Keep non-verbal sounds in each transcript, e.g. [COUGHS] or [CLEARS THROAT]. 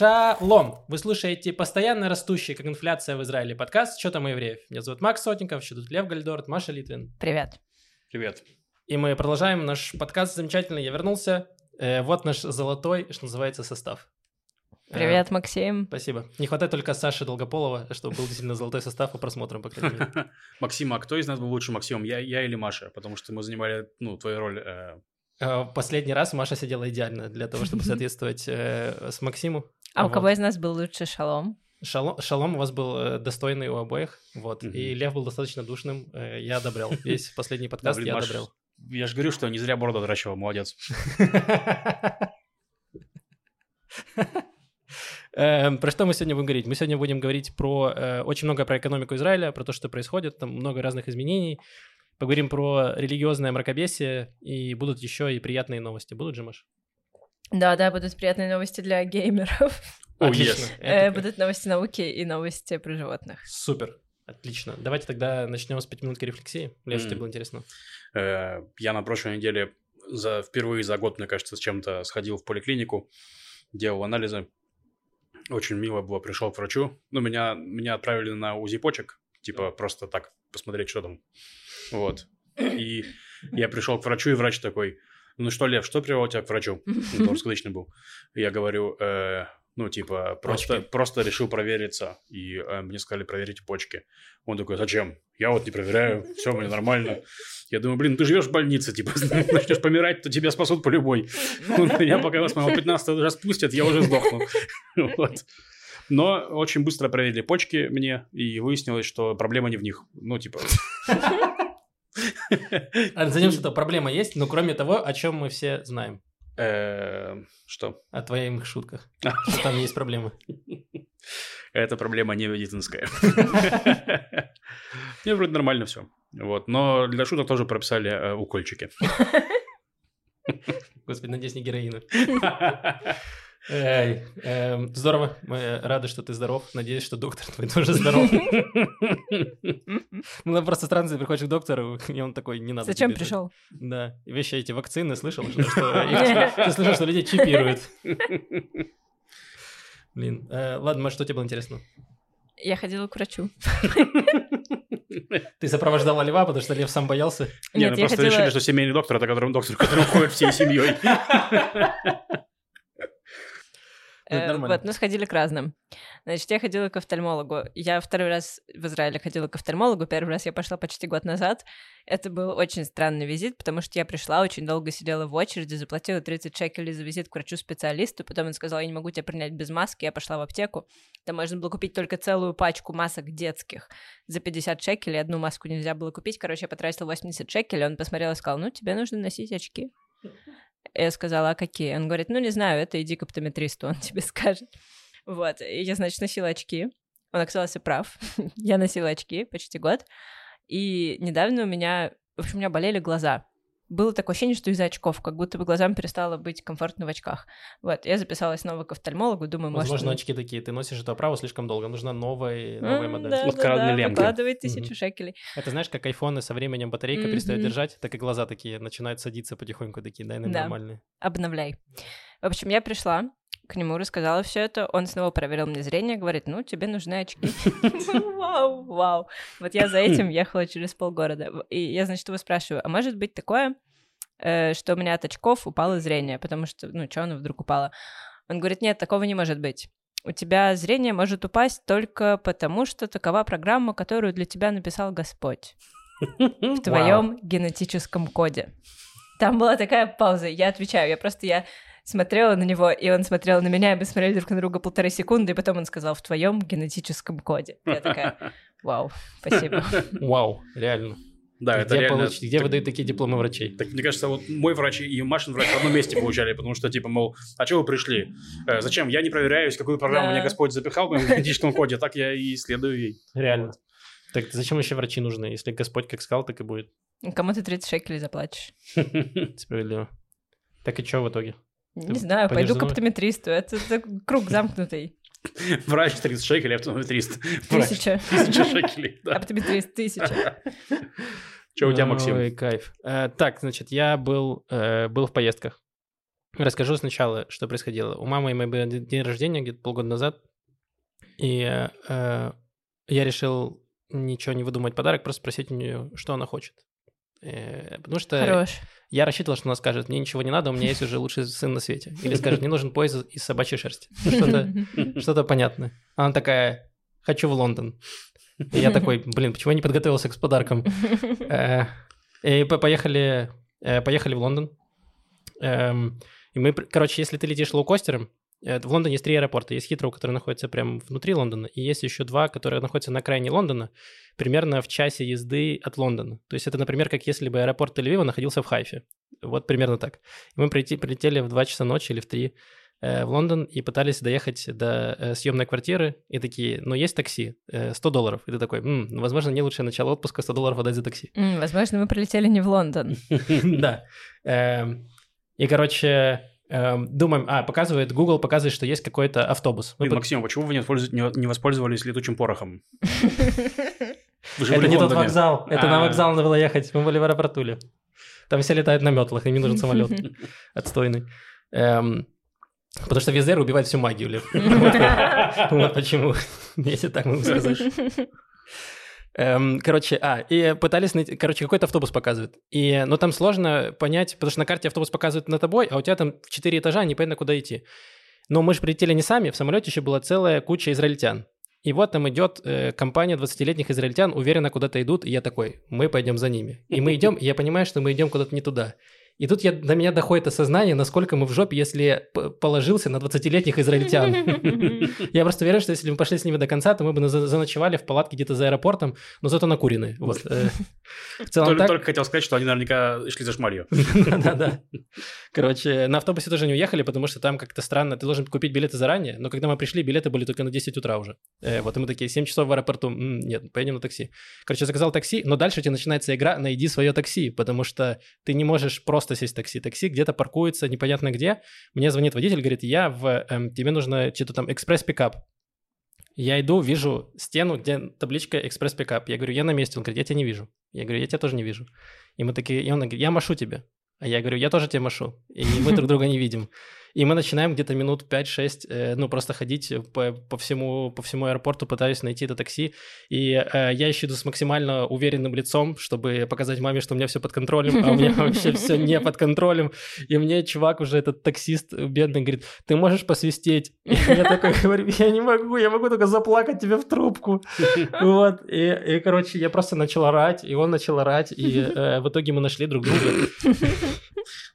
Шалом! Вы слушаете постоянно растущий, как инфляция в Израиле, подкаст «Что там у евреев?». Меня зовут Макс Сотников, еще тут Лев Гальдорт, Маша Литвин. Привет. Привет. И мы продолжаем наш подкаст замечательный. Я вернулся. Э, вот наш золотой, что называется, состав. Привет, э, Максим. Спасибо. Не хватает только Саши Долгополова, чтобы был действительно золотой состав по просмотрам, по крайней мере. [LAUGHS] Максим, а кто из нас был лучше Максимом, я, я или Маша? Потому что мы занимали, ну, твою роль э, Э, последний раз Маша сидела идеально для того, чтобы [LAUGHS] соответствовать э, с Максиму. А вот. у кого из нас был лучше шалом? Шалом, шалом у вас был э, достойный у обоих, вот. Mm-hmm. И Лев был достаточно душным, э, я одобрял. [LAUGHS] Весь последний подкаст да, блин, я Маш, одобрял. Я же говорю, что не зря бороду отращивал, молодец. [LAUGHS] Эм, про что мы сегодня будем говорить? Мы сегодня будем говорить про очень много про экономику Израиля, про то, что происходит, там много разных изменений. Поговорим про религиозное мракобесие, и будут еще и приятные новости. Будут же, Маш? Да, да, будут приятные новости для геймеров. Отлично. Э, будут новости науки и новости про животных. Супер. Отлично. Давайте тогда начнем с пятиминутки рефлексии. Леш, mm. тебе было интересно? Э, я на прошлой неделе за, впервые за год, мне кажется, с чем-то сходил в поликлинику, делал анализы. Очень мило было, пришел к врачу. Ну, меня, меня отправили на УЗИ почек, типа просто так посмотреть, что там. [LAUGHS] Вот. И я пришел к врачу, и врач такой, ну что, Лев, что привело тебя к врачу? [LAUGHS] Он русскоязычный был. Я говорю, э, ну, типа, просто, просто решил провериться. И э, мне сказали, проверить почки. Он такой, зачем? Я вот не проверяю, все, мне нормально. Я думаю, блин, ты живешь в больнице, типа, [LAUGHS] начнешь помирать, то тебя спасут по любой. Я пока вас моего 15 раз пустят, я уже сдохну. Вот. Но очень быстро проверили почки мне, и выяснилось, что проблема не в них. Ну, типа... А займемся, проблема есть, но кроме того, о чем мы все знаем. Э, что? О твоих шутках. Что там есть проблемы. Это проблема не медицинская. Мне вроде нормально все. Вот. Но для шуток тоже прописали э, укольчики. Господи, надеюсь, не героина. [LAUGHS] Эй, эм, здорово, мы рады, что ты здоров. Надеюсь, что доктор твой тоже здоров. [LAUGHS] Ну, просто странно, ты приходишь к доктору, и он такой, не надо. Зачем пришел? Да, и вещи эти вакцины, слышал, что [LAUGHS] ты слышал, что людей чипируют. [LAUGHS] Блин, э, ладно, может, что тебе было интересно? Я ходила к врачу. Ты сопровождала Льва, потому что Лев сам боялся? Нет, мы просто решили, что семейный доктор — это который доктор, который ходит всей семьей. Э, вот, ну, сходили к разным. Значит, я ходила к офтальмологу. Я второй раз в Израиле ходила к офтальмологу. Первый раз я пошла почти год назад. Это был очень странный визит, потому что я пришла, очень долго сидела в очереди, заплатила 30 шекелей за визит к врачу-специалисту. Потом он сказал, я не могу тебя принять без маски. Я пошла в аптеку. Там можно было купить только целую пачку масок детских за 50 шекелей. Одну маску нельзя было купить. Короче, я потратила 80 шекелей. Он посмотрел и сказал, ну, тебе нужно носить очки. Я сказала, а какие? Он говорит, ну, не знаю, это иди к оптометристу, он [LAUGHS] тебе скажет. Вот, и я, значит, носила очки. Он оказался прав. [LAUGHS] я носила очки почти год. И недавно у меня, в общем, у меня болели глаза было такое ощущение, что из-за очков, как будто бы глазам перестало быть комфортно в очках. Вот, я записалась снова к офтальмологу, думаю, может... Возможно, очки такие, ты носишь эту оправу слишком долго, нужна новая, новая mm, модель. Да, вот да, да, лемка. выкладывает тысячу mm-hmm. шекелей. Это знаешь, как айфоны со временем батарейка mm-hmm. перестает держать, так и глаза такие начинают садиться потихоньку, такие, дай нам да. нормальные. обновляй. В общем, я пришла, к нему рассказала все это, он снова проверил мне зрение, говорит, ну, тебе нужны очки. [LAUGHS] Вау, вау. Вот я за [CLEARS THROAT] этим ехала через полгорода. И я, значит, его спрашиваю, а может быть такое, э, что у меня от очков упало зрение, потому что, ну, что оно вдруг упало? Он говорит, нет, такого не может быть. У тебя зрение может упасть только потому, что такова программа, которую для тебя написал Господь в [LAUGHS] твоем генетическом коде. Там была такая пауза. Я отвечаю, я просто я смотрела на него, и он смотрел на меня, и мы смотрели друг на друга полторы секунды, и потом он сказал в твоем генетическом коде. Я такая, [LAUGHS] вау, спасибо. [LAUGHS] Вау, реально. Да, где это реально... Получить, где так, выдают такие дипломы врачей? Так, мне кажется, вот мой врач и Машин врач в одном месте получали, потому что, типа, мол, а что вы пришли? Э, зачем? Я не проверяюсь, какую программу да. мне Господь запихал в моем генетическом коде, так я и исследую ей. Реально. Вот. Так зачем еще врачи нужны? Если Господь как сказал, так и будет. Кому ты 30 шекелей заплатишь? [LAUGHS] Справедливо. Так и что в итоге? Не знаю, пойду к оптометристу. Это, это круг замкнутый. Врач 30 шекелей, оптометрист. Тысяча. Тысяча шекелей, да. Оптометрист, тысяча. Что у тебя, Максим? Ой, кайф. Э, так, значит, я был, э, был в поездках. Расскажу сначала, что происходило. У мамы моей был день рождения где-то полгода назад, и э, я решил ничего не выдумать подарок, просто спросить у нее, что она хочет. Э, потому что Хорош. я рассчитывал, что она скажет, мне ничего не надо, у меня есть уже лучший сын на свете. Или скажет, мне нужен пояс из собачьей шерсти. Что-то [LAUGHS] что понятное. Она такая, хочу в Лондон. И я такой, блин, почему я не подготовился к подаркам? [LAUGHS] Э, и поехали, э, поехали в Лондон. Эм, и мы, короче, если ты летишь лоукостером, в Лондоне есть три аэропорта. Есть Хитроу, который находится прямо внутри Лондона, и есть еще два, которые находятся на крайне Лондона, примерно в часе езды от Лондона. То есть это, например, как если бы аэропорт Тель-Авива находился в Хайфе. Вот примерно так. И мы прилетели в 2 часа ночи или в 3 э, в Лондон и пытались доехать до э, съемной квартиры, и такие, ну, есть такси, э, 100 долларов. И ты такой, М, ну, возможно, не лучшее начало отпуска 100 долларов отдать за такси. Возможно, мы прилетели не в Лондон. [LAUGHS] Да. Эм, и, короче, думаем, а, показывает, Google показывает, что есть какой-то автобус. Блин, Максим, а почему вы не, не воспользовались летучим порохом? [LAUGHS] Это не тот вокзал, это на а. вокзал надо было ехать, мы были в аэропортуле. Там все летают на метлах, им не нужен самолет [LAUGHS] отстойный. Эм, потому что Визер убивает всю магию. [LAUGHS] Вот почему, если так могу сказать. Эм, короче, а, и пытались найти, короче, какой-то автобус показывает. И, ну, там сложно понять, потому что на карте автобус показывает на тобой, а у тебя там в 4 этажа, непонятно, куда идти. Но мы же прилетели не сами, в самолете еще была целая куча израильтян. И вот там идет э, компания 20-летних израильтян, уверенно куда-то идут, и я такой, мы пойдем за ними. И мы идем, и я понимаю, что мы идем куда-то не туда. И тут я, до меня доходит осознание, насколько мы в жопе, если положился на 20-летних израильтян. [LAUGHS] Я просто уверен, что если бы мы пошли с ними до конца, то мы бы заночевали в палатке где-то за аэропортом, но зато накуренные. Вот. Э, в целом так... Только хотел сказать, что они наверняка шли за шмалью. [LAUGHS] Да-да. Короче, на автобусе тоже не уехали, потому что там как-то странно, ты должен купить билеты заранее, но когда мы пришли, билеты были только на 10 утра уже. Э, вот и мы такие, 7 часов в аэропорту, нет, поедем на такси. Короче, заказал такси, но дальше у тебя начинается игра «Найди свое такси», потому что ты не можешь просто просто сесть в такси. Такси где-то паркуется непонятно где. Мне звонит водитель, говорит, я в... Эм, тебе нужно что-то там express pickup. Я иду, вижу стену, где табличка express pickup. Я говорю, я на месте. Он говорит, я тебя не вижу. Я говорю, я тебя тоже не вижу. И мы такие, и он говорит, я машу тебе. А я говорю, я тоже тебе машу. И мы друг друга не видим. И мы начинаем где-то минут 5-6, э, ну, просто ходить по, по, всему, по всему аэропорту, пытаюсь найти это такси. И э, я еще иду с максимально уверенным лицом, чтобы показать маме, что у меня все под контролем, а у меня [LAUGHS] вообще все не под контролем. И мне чувак уже, этот таксист бедный, говорит, ты можешь посвистеть? И я такой говорю, я не могу, я могу только заплакать тебе в трубку. Вот. И, и короче, я просто начал орать, и он начал орать, и э, в итоге мы нашли друг друга.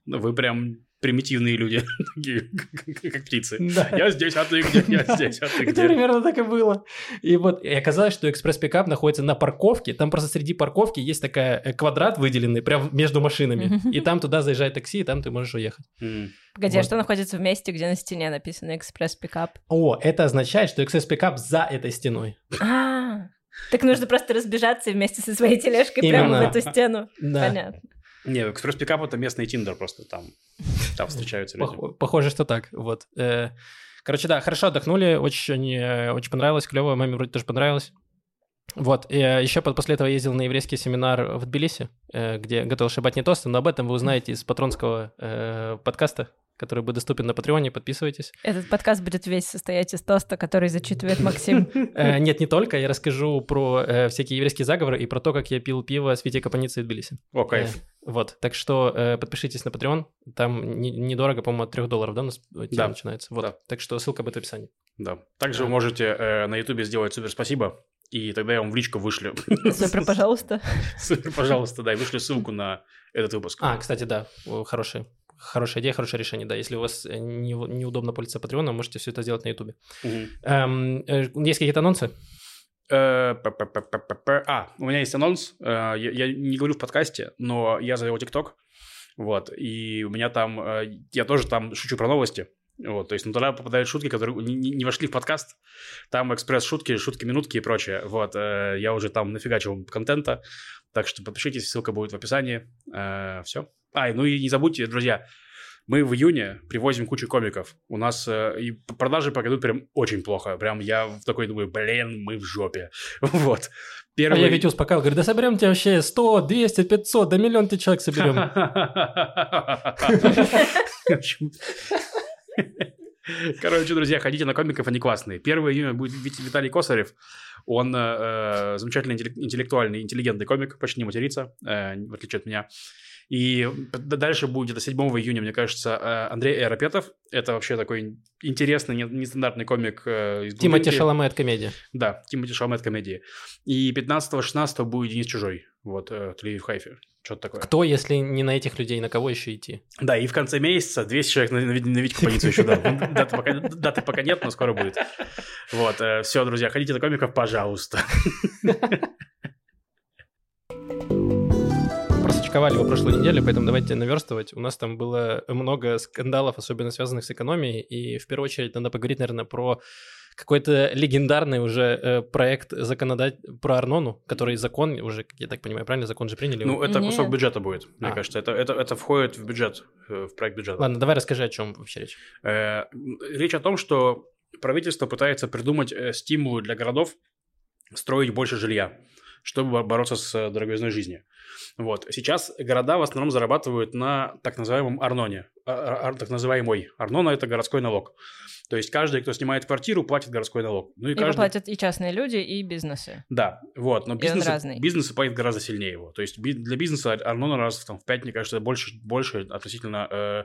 Вы прям примитивные люди, [LAUGHS] такие, как птицы. Да. Я здесь, а ты где? Я здесь, а ты где? Это примерно так и было. И вот и оказалось, что express pickup находится на парковке. Там просто среди парковки есть такая э, квадрат выделенный прямо между машинами. И там туда заезжает такси, и там ты можешь уехать. Погоди, а что находится в месте, где на стене написано express pickup? О, это означает, что express pickup за этой стеной. А, так нужно просто разбежаться вместе со своей тележкой прямо в эту стену. Да. Понятно. Не, express pickup это местный Tinder просто там. Там встречаются люди. Похоже, что так, вот. Э, короче, да, хорошо отдохнули, очень, э, очень понравилось, клево, маме вроде тоже понравилось. Вот, и э, еще после этого ездил на еврейский семинар в Тбилиси, где готовил шабатние тосты, но об этом вы узнаете из патронского подкаста, который будет доступен на Патреоне, подписывайтесь. Этот подкаст будет весь состоять из тоста, который зачитывает Максим. [LAUGHS] Нет, не только, я расскажу про всякие еврейские заговоры и про то, как я пил пиво с Витей Капаницей в Тбилиси. О, кайф. Вот, так что э, подпишитесь на Patreon, там не, недорого, по-моему, от 3 долларов, да, у нас начинается. Вот, да. так что ссылка будет в описании. Да, также вы можете э, на ютубе сделать супер спасибо, и тогда я вам в личку вышлю. [LAUGHS] Супер, пожалуйста. Супер, пожалуйста, да, и вышлю ссылку на этот выпуск. А, кстати, да, хорошая, хорошая идея, хорошее решение, да. Если у вас не, неудобно пользоваться Patreon, можете все это сделать на ютубе. Угу. Эм, э, есть какие-то анонсы? Э, а, у меня есть анонс. Э, я не говорю в подкасте, но я завел ТикТок. Вот, и у меня там... Э, я тоже там шучу про новости. Вот, то есть, ну, туда попадают шутки, которые не, не вошли в подкаст. Там экспресс-шутки, шутки-минутки и прочее. Вот, я уже там нафигачил контента. Так что подпишитесь, ссылка будет в описании. Все. А, ну и не забудьте, друзья, мы в июне привозим кучу комиков. У нас э, и продажи пойдут прям очень плохо. Прям я такой думаю, блин, мы в жопе. [LAUGHS] вот. Первый... А я ведь успокаивал, говорю, да соберем тебе вообще 100, 200, 500, да миллион ты человек соберем. [LAUGHS] Короче, друзья, ходите на комиков, они классные. 1 июня будет Виталий Косарев. Он э, замечательный интеллектуальный, интеллигентный комик, почти не матерится, э, в отличие от меня. И дальше будет где-то 7 июня, мне кажется, э, Андрей Аэропетов. Это вообще такой интересный, нестандартный комик э, из Тимати Шаламет комедия. Да, Тимати Шаламет комедии. И 15-16 будет Денис Чужой. Вот, э, в Хайфе. Что-то такое. Кто, если не на этих людей, на кого еще идти? Да, и в конце месяца 200 человек на, на, Витьку еще дал. Ну, даты пока, даты пока нет, но скоро будет. Вот, все, друзья, ходите на комиков, пожалуйста. Критиковали его прошлой неделе, поэтому давайте наверстывать. У нас там было много скандалов, особенно связанных с экономией, и в первую очередь надо поговорить, наверное, про какой-то легендарный уже э, проект законодать про Арнону, который закон уже, я так понимаю, правильно, закон же приняли? Ну, это Нет. кусок бюджета будет, мне а. кажется. Это, это, это входит в бюджет, э, в проект бюджета. Ладно, давай расскажи, о чем вообще речь. Э, речь о том, что правительство пытается придумать э, стимулы для городов строить больше жилья, чтобы бороться с дороговизной жизни. Вот. Сейчас города в основном зарабатывают на так называемом Арноне. А, а, так называемый Арнона – это городской налог. То есть каждый, кто снимает квартиру, платит городской налог. Ну, и его каждый... платят и частные люди, и бизнесы. Да, вот. Но бизнесы, бизнесы платят гораздо сильнее его. То есть для бизнеса Арнона раз там, в пять, мне кажется, больше, больше относительно э,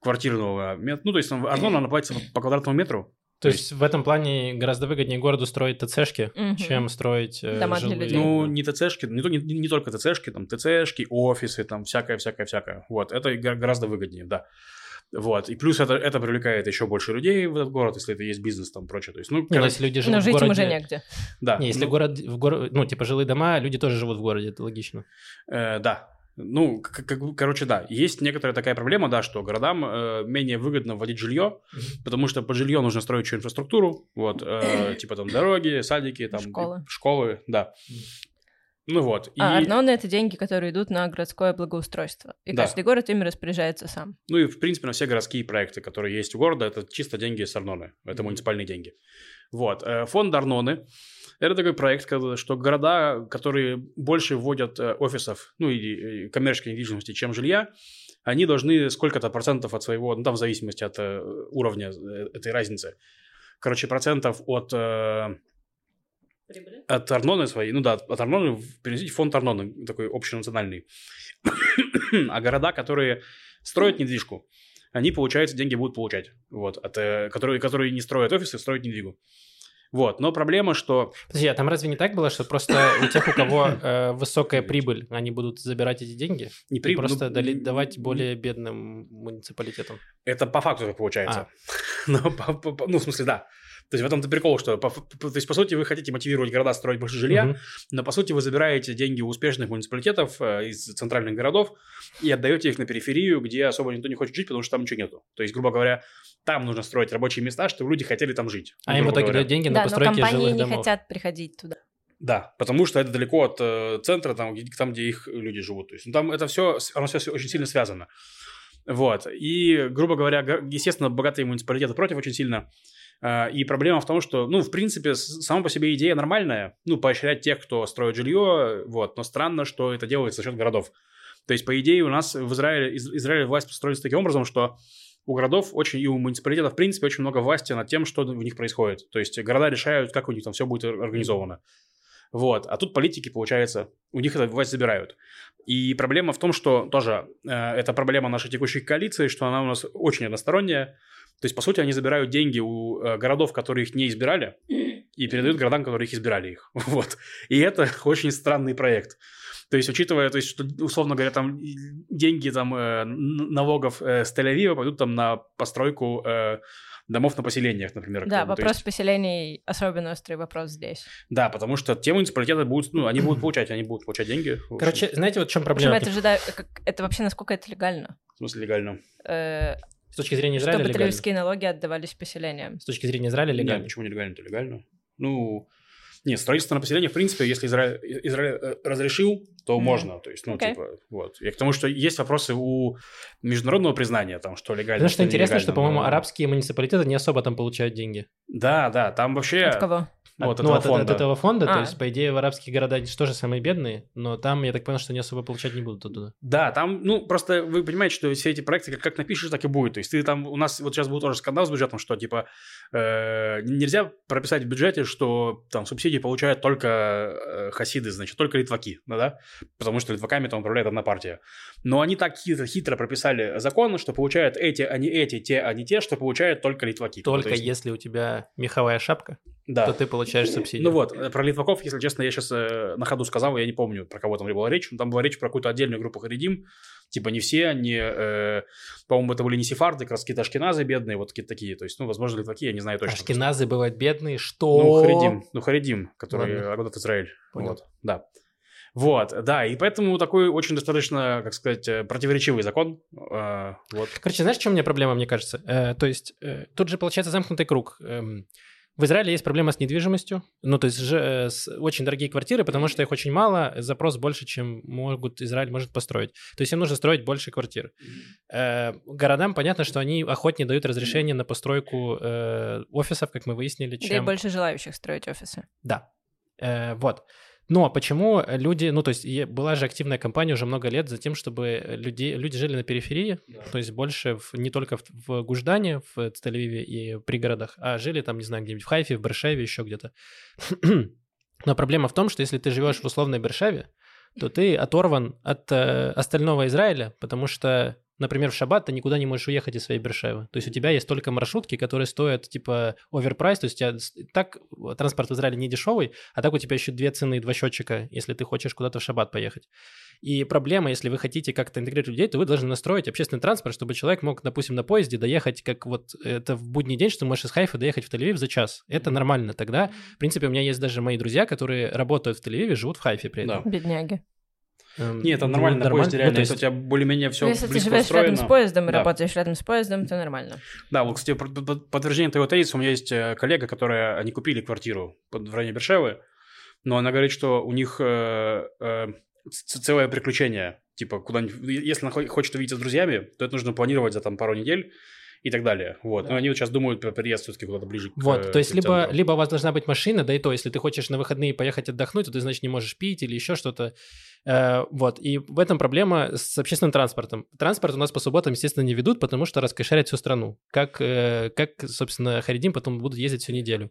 квартирного. Ну, то есть Арнона, она платится по квадратному метру. То, есть, в этом плане гораздо выгоднее городу строить ТЦшки, угу. чем строить э, Дома жилые. для людей. Ну, не ТЦшки, не, не, не только ТЦшки, там ТЦшки, офисы, там всякое-всякое-всякое. Вот, это гораздо выгоднее, да. Вот, и плюс это, это привлекает еще больше людей в этот город, если это есть бизнес там прочее. То есть, ну, не, ну, если люди живут Но жить в городе... им уже негде. Да. Не, если ну... город, в город, ну, типа жилые дома, люди тоже живут в городе, это логично. Э, да, ну, как, короче, да, есть некоторая такая проблема, да, что городам э, менее выгодно вводить жилье, потому что под жилье нужно строить еще инфраструктуру, вот, э, [COUGHS] типа там дороги, садики, там школы, школы да. Ну вот. А и... Арнона — это деньги, которые идут на городское благоустройство. И да. каждый город ими распоряжается сам. Ну и, в принципе, на все городские проекты, которые есть у города, это чисто деньги с Арноны. Это муниципальные деньги. Вот. Э, фонд Арноны это такой проект, что города, которые больше вводят э, офисов, ну и коммерческой недвижимости, чем жилья, они должны сколько-то процентов от своего, ну там в зависимости от э, уровня э, этой разницы, короче, процентов от Прибыли? От Арноны своей, ну да, от Арноны переносить фонд Арноны, такой общенациональный. [COUGHS] а города, которые строят недвижку, они, получается, деньги будут получать. Вот, от, которые, которые не строят офисы, строят недвигу. Вот, но проблема, что... Подожди, а там разве не так было, что просто у тех, у кого [COUGHS] э, высокая прибыль, они будут забирать эти деньги? Не прибыль, просто ну, давать более бедным муниципалитетам? Это по факту так получается. А. [LAUGHS] ну, по, по, ну, в смысле, да. То есть в этом-то прикол, что, по, то есть, по сути, вы хотите мотивировать города строить больше жилья, угу. но, по сути, вы забираете деньги у успешных муниципалитетов э, из центральных городов и отдаете их на периферию, где особо никто не хочет жить, потому что там ничего нету. То есть, грубо говоря, там нужно строить рабочие места, чтобы люди хотели там жить. А им в итоге дают деньги на да, постройки жилых домов. Да, но компании не хотят приходить туда. Да, потому что это далеко от э, центра, там где, там, где их люди живут. То есть, ну, там это все, оно все очень сильно связано. Вот. И, грубо говоря, естественно, богатые муниципалитеты против очень сильно. А, и проблема в том, что, ну, в принципе, сама по себе идея нормальная, ну, поощрять тех, кто строит жилье, вот, но странно, что это делается за счет городов. То есть, по идее, у нас в Израиле, из, Израиле власть построена таким образом, что у городов очень и у муниципалитетов, в принципе, очень много власти над тем, что в них происходит. То есть, города решают, как у них там все будет организовано. Вот. А тут политики, получается, у них эту власть забирают. И проблема в том, что тоже э, это проблема нашей текущей коалиции, что она у нас очень односторонняя. То есть, по сути, они забирают деньги у э, городов, которые их не избирали, и передают городам, которые их избирали их. [LAUGHS] Вот. И это [LAUGHS] очень странный проект. То есть, учитывая, то есть, что, условно говоря, там деньги там, э, налогов э, с Тель-Авива пойдут там на постройку э, домов на поселениях, например. Да, вопрос есть... поселений особенно острый вопрос здесь. Да, потому что те муниципалитеты будут, ну, они будут [CLEARS THROAT] получать, они будут получать деньги. Короче, знаете, вот в чем проблема? Причем это же, да, это вообще насколько это легально? В смысле легально? Э, с точки зрения Израиля Чтобы тель налоги отдавались поселениям. С точки зрения Израиля легально? Нет, почему не легально? Это легально. Ну, нет, строительство на поселение, в принципе, если Израиль, Израиль э, разрешил, то mm. можно. То есть, ну, okay. типа, вот. Я к тому, что есть вопросы у международного признания, там, что легально. Потому что интересно, что, по-моему, но... арабские муниципалитеты не особо там получают деньги. Да, да, там вообще... От кого? Вот, ну, от, фонда. от этого фонда, а. то есть, по идее, в арабских городах они тоже самые бедные, но там, я так понял, что они особо получать не будут оттуда. Да, там, ну, просто вы понимаете, что все эти проекты, как, как напишешь, так и будет. То есть, ты там, у нас вот сейчас был тоже скандал с бюджетом, что, типа, э, нельзя прописать в бюджете, что там субсидии получают только э, хасиды, значит, только литваки, да, да? Потому что литваками там управляет одна партия. Но они так хитро, хитро прописали закон, что получают эти, а не эти, те, а не те, что получают только литваки. Только есть... если у тебя меховая шапка? Да. то ты получаешь субсидию. Ну вот, э, про литваков, если честно, я сейчас э, на ходу сказал, я не помню, про кого там была речь, но там была речь про какую-то отдельную группу харидим, типа не все, они, э, по-моему, это были не сефарды, как раз какие-то ашкеназы бедные, вот какие-то такие, то есть, ну, возможно, литваки, я не знаю точно. Ашкеназы бывают бедные, что? Ну, харидим, ну, харидим, которые работают Израиль, Понял. вот, да. Вот, да, и поэтому такой очень достаточно, как сказать, э, противоречивый закон. Э, вот. Короче, знаешь, в чем мне проблема, мне кажется? Э, то есть э, тут же получается замкнутый круг. Эм, в Израиле есть проблема с недвижимостью, ну, то есть же, э, с, очень дорогие квартиры, потому что их очень мало, запрос больше, чем могут Израиль может построить. То есть им нужно строить больше квартир. Э, городам понятно, что они охотнее дают разрешение на постройку э, офисов, как мы выяснили, чем... Да и больше желающих строить офисы. Да. Э, вот. Но почему люди, ну то есть была же активная кампания уже много лет за тем, чтобы люди, люди жили на периферии, да. то есть больше в, не только в, в Гуждане, в Тель-Авиве и пригородах, а жили там, не знаю, где-нибудь в Хайфе, в Бершеве, еще где-то. [CLEARS THROAT] Но проблема в том, что если ты живешь в условной Бершеве, то ты оторван от э, остального Израиля, потому что например, в шаббат ты никуда не можешь уехать из своей Бершевы. То есть у тебя есть только маршрутки, которые стоят типа оверпрайс, то есть у тебя так транспорт в Израиле не дешевый, а так у тебя еще две цены, два счетчика, если ты хочешь куда-то в шаббат поехать. И проблема, если вы хотите как-то интегрировать людей, то вы должны настроить общественный транспорт, чтобы человек мог, допустим, на поезде доехать, как вот это в будний день, что ты можешь из Хайфа доехать в Тель-Авив за час. Это нормально. Тогда, в принципе, у меня есть даже мои друзья, которые работают в Тель-Авиве, живут в Хайфе при этом. Да. Бедняги. Эм, Нет, это нормально, ну, на поезде реально, ну, есть... если у тебя более-менее все ну, если ты живешь устроено. рядом с поездом и да. работаешь рядом с поездом, то нормально. Да, вот, кстати, подтверждение твоего тезиса, у меня есть э, коллега, которая, они купили квартиру в районе Бершевы, но она говорит, что у них э, э, целое приключение, типа, куда если она хочет увидеться с друзьями, то это нужно планировать за там пару недель, и так далее. Вот. Да. Но они вот сейчас думают про переезд все-таки куда-то ближе к Вот, то есть либо, либо у вас должна быть машина, да и то, если ты хочешь на выходные поехать отдохнуть, то ты, значит, не можешь пить или еще что-то. Э, вот, и в этом проблема с общественным транспортом. Транспорт у нас по субботам, естественно, не ведут, потому что раскошерят всю страну. Как, э, как собственно, Харидим потом будут ездить всю неделю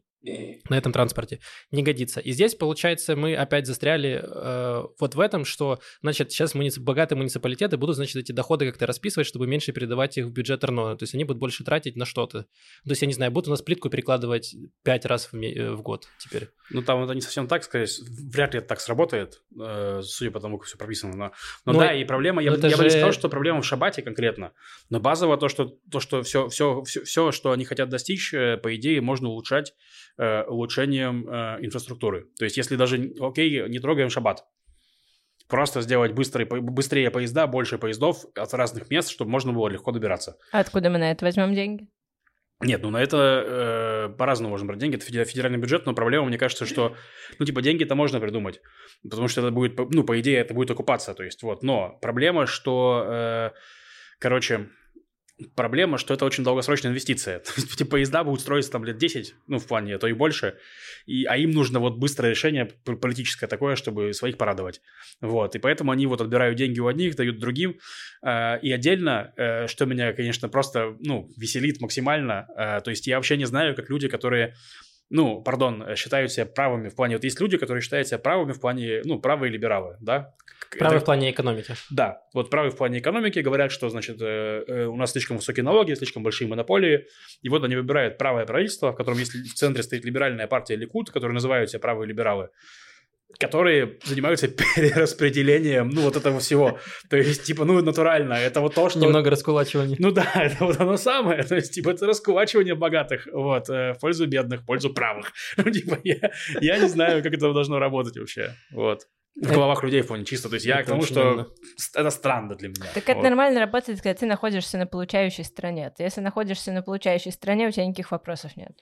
на этом транспорте. Не годится. И здесь, получается, мы опять застряли э, вот в этом, что, значит, сейчас муници... богатые муниципалитеты будут, значит, эти доходы как-то расписывать, чтобы меньше передавать их в бюджет РНО. То есть они будут больше тратить на что-то. То есть, я не знаю, будут у нас плитку перекладывать пять раз в, в год теперь. Ну, там это не совсем так, скорее, вряд ли это так сработает, э, судя по тому, как все прописано. Но, но ну, да, и проблема, я, я же... бы не сказал, что проблема в Шабате конкретно, но базово то, что, то, что все, все, все, все, что они хотят достичь, э, по идее, можно улучшать э, улучшением э, инфраструктуры. То есть, если даже, окей, не трогаем Шабат, просто сделать быстрые, быстрее поезда, больше поездов от разных мест, чтобы можно было легко добираться. А откуда мы на это возьмем деньги? Нет, ну на это э, по-разному можно брать деньги. Это федеральный бюджет, но проблема, мне кажется, что, ну, типа, деньги-то можно придумать, потому что это будет, ну, по идее, это будет окупаться, то есть, вот. Но проблема, что, э, короче, Проблема, что это очень долгосрочная инвестиция. [LAUGHS] То поезда будут строиться там лет 10, ну, в плане, а то и больше, и, а им нужно вот быстрое решение политическое такое, чтобы своих порадовать. Вот, и поэтому они вот отбирают деньги у одних, дают другим. Э, и отдельно, э, что меня, конечно, просто, ну, веселит максимально, э, то есть я вообще не знаю, как люди, которые ну, пардон, считают себя правыми в плане... Вот есть люди, которые считают себя правыми в плане, ну, правые либералы, да? Правые Это... в плане экономики. Да, вот правые в плане экономики говорят, что, значит, э, э, у нас слишком высокие налоги, слишком большие монополии, и вот они выбирают правое правительство, в котором есть в центре стоит либеральная партия Ликут, которые называют себя правые либералы, которые занимаются [LAUGHS] перераспределением, ну, вот этого всего. То есть, типа, ну, натурально, это вот то, что... Немного раскулачивания. Ну да, [LAUGHS] это вот оно самое, то есть, типа, это раскулачивание богатых, вот, э, в пользу бедных, в пользу правых. [LAUGHS] Ну, типа, я, я не знаю, как это должно работать вообще, вот. В головах людей в плане чисто. То есть я к тому, что это странно для меня. Так это нормально работает, когда ты находишься на получающей стороне. Ты если находишься на получающей стороне, у тебя никаких вопросов нет.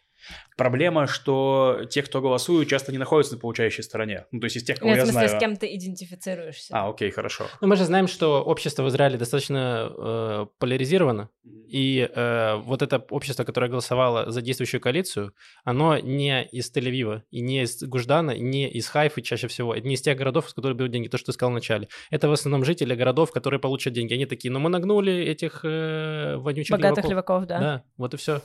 Проблема, что те, кто голосуют, часто не находятся на получающей стороне. Ну, то есть из тех, кого Нет, я в смысле, знаю... с кем ты идентифицируешься. А, окей, хорошо. Ну, мы же знаем, что общество в Израиле достаточно э, поляризировано, и э, вот это общество, которое голосовало за действующую коалицию, оно не из Тель-Авива, и не из Гуждана, и не из Хайфы чаще всего, не из тех городов, из которых берут деньги, то, что ты сказал вначале. Это в основном жители городов, которые получат деньги. Они такие, ну, мы нагнули этих э, вонючих Богатых леваков. леваков, да. Да, вот и все.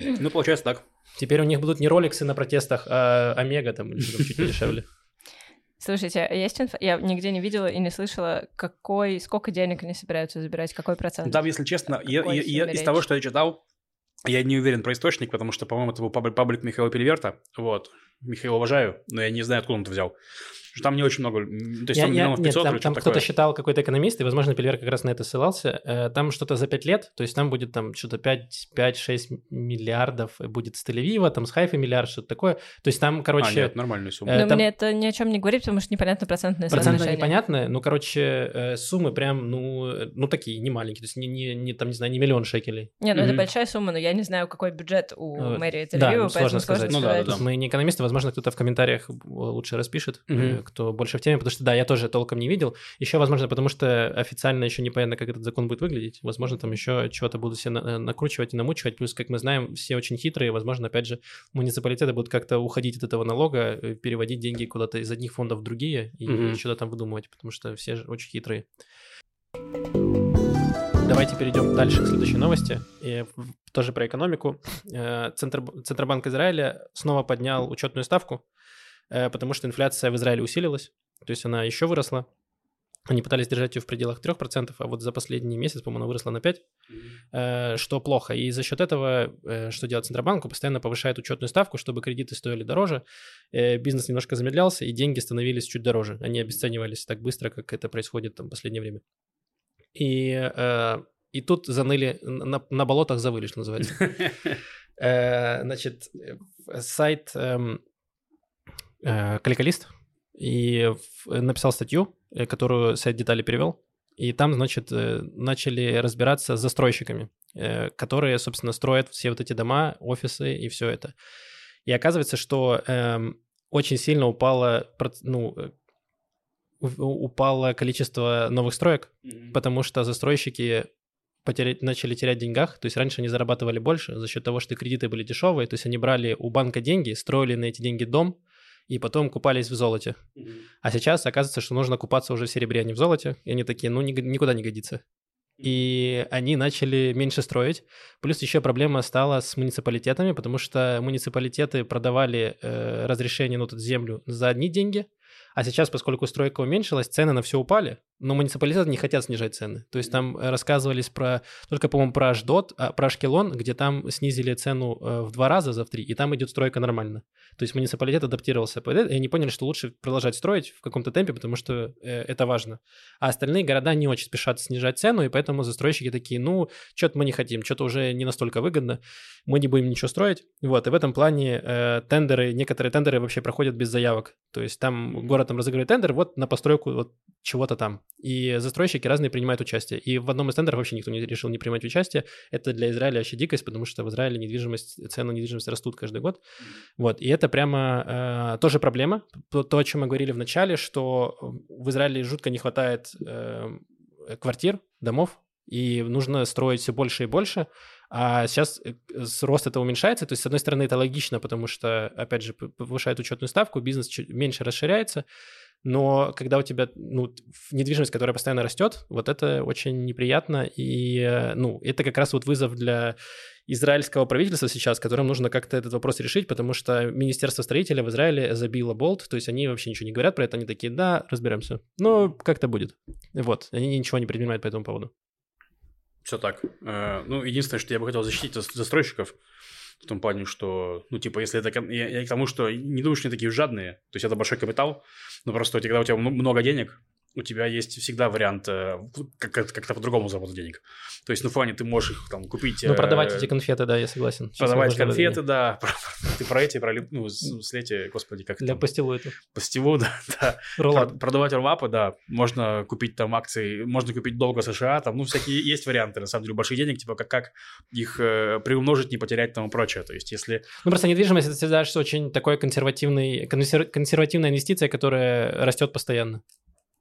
ну, получается так. Теперь у них будут не роликсы на протестах, а Омега там или чуть дешевле. Слушайте, а есть инфа? Я нигде не видела и не слышала, какой, сколько денег они собираются забирать, какой процент? Да, если честно, я, я, я, из того, что я читал, я не уверен про источник, потому что, по-моему, это был паблик, паблик Михаила Пельверта. Вот. Михаила уважаю, но я не знаю, откуда он это взял. Там не очень много, то есть я, там миллионов 500 нет, там, там кто-то считал, какой-то экономист, и, возможно, Пельвер как раз на это ссылался, э, там что-то за 5 лет, то есть там будет там что-то 5-6 миллиардов будет с тель там с Хайфа миллиард, что-то такое, то есть там, короче... А, нет, нормальная сумма. Э, но там... мне это ни о чем не говорит, потому что непонятно процентное соотношение. Процентное непонятно, ну, короче, э, суммы прям, ну, ну такие, не маленькие, то есть не, не, не там, не знаю, не миллион шекелей. Не, ну mm-hmm. это большая сумма, но я не знаю, какой бюджет у э, мэрии Тель-Авива, да, поэтому сложно сказать. Ну, да, да, да. Мы не экономисты, возможно, кто-то в комментариях лучше распишет, mm-hmm. Кто больше в теме, потому что, да, я тоже толком не видел. Еще, возможно, потому что официально еще непонятно, как этот закон будет выглядеть. Возможно, там еще чего-то будут все на- накручивать и намучивать. Плюс, как мы знаем, все очень хитрые. Возможно, опять же, муниципалитеты будут как-то уходить от этого налога, э, переводить деньги куда-то из одних фондов в другие и mm-hmm. что-то там выдумывать, потому что все же очень хитрые. Давайте перейдем дальше к следующей новости. И тоже про экономику. Э, Центр, Центробанк Израиля снова поднял учетную ставку, э, потому что инфляция в Израиле усилилась. То есть она еще выросла. Они пытались держать ее в пределах 3%, а вот за последний месяц, по-моему, она выросла на 5%, mm-hmm. что плохо. И за счет этого, э, что делает Центробанк, постоянно повышает учетную ставку, чтобы кредиты стоили дороже, э, бизнес немножко замедлялся, и деньги становились чуть дороже. Они обесценивались так быстро, как это происходит там в последнее время. И, и тут заныли, на, на болотах завыли, что называется. [LAUGHS] Значит, сайт эм, Каликалист, и написал статью, э, которую сайт детали перевел. И там, значит, э, начали разбираться с застройщиками, э, которые, собственно, строят все вот эти дома, офисы и все это. И оказывается, что эм, очень сильно упало, ну, упало количество новых строек, mm-hmm. потому что застройщики потерять, начали терять деньгах, то есть раньше они зарабатывали больше за счет того, что кредиты были дешевые, то есть они брали у банка деньги, строили на эти деньги дом, и потом купались в золоте. Mm-hmm. А сейчас оказывается, что нужно купаться уже в серебре, а не в золоте. И они такие, ну, ни, никуда не годится. И они начали меньше строить. Плюс еще проблема стала с муниципалитетами, потому что муниципалитеты продавали э, разрешение на ну, тут землю за одни деньги, а сейчас, поскольку стройка уменьшилась, цены на все упали, но муниципалитеты не хотят снижать цены. То есть там э, рассказывались про, только, по-моему, про Аждот, а, про Ашкелон, где там снизили цену э, в два раза за в три, и там идет стройка нормально. То есть муниципалитет адаптировался под это, и они поняли, что лучше продолжать строить в каком-то темпе, потому что э, это важно. А остальные города не очень спешат снижать цену, и поэтому застройщики такие, ну, что-то мы не хотим, что-то уже не настолько выгодно, мы не будем ничего строить. Вот, и в этом плане э, тендеры, некоторые тендеры вообще проходят без заявок. То есть там город там разыгрывает тендер вот на постройку вот чего-то там. И застройщики разные принимают участие. И в одном из тендеров вообще никто не решил не принимать участие. Это для Израиля вообще дикость, потому что в Израиле недвижимость, цены на недвижимость растут каждый год. Вот. И это прямо э, тоже проблема. То, то, о чем мы говорили в начале, что в Израиле жутко не хватает э, квартир, домов, и нужно строить все больше и больше. А сейчас э, рост это уменьшается. То есть, с одной стороны, это логично, потому что, опять же, повышает учетную ставку, бизнес чуть меньше расширяется. Но когда у тебя ну, недвижимость, которая постоянно растет, вот это очень неприятно. И э, ну, это как раз вот вызов для израильского правительства сейчас, которым нужно как-то этот вопрос решить, потому что Министерство строителя в Израиле забило болт, то есть они вообще ничего не говорят про это, они такие, да, разберемся. Но как-то будет. Вот, они ничего не предпринимают по этому поводу. Все так. Э, ну, единственное, что я бы хотел защитить застройщиков, в том плане, что, ну, типа, если это... Я, я к тому, что не думаю, что они такие жадные. То есть это большой капитал, но просто когда у тебя много денег, у тебя есть всегда вариант э, как- как-то по-другому заработать денег. То есть на фоне ты можешь их там купить... Ну, продавать э, эти конфеты, да, я согласен. Сейчас продавать конфеты, да. [LAUGHS] Ты про эти, про ну, с эти, господи, как Для пастилу это. Пастилу, [LAUGHS] да. да. Продавать роллапы, да. Можно купить там акции, можно купить долго США, там, ну, всякие [LAUGHS] есть варианты, на самом деле, больших денег, типа, как, как их э, приумножить, не потерять там и прочее. То есть, если... Ну, просто недвижимость, это всегда очень такой консервативный, консервативная инвестиция, которая растет постоянно.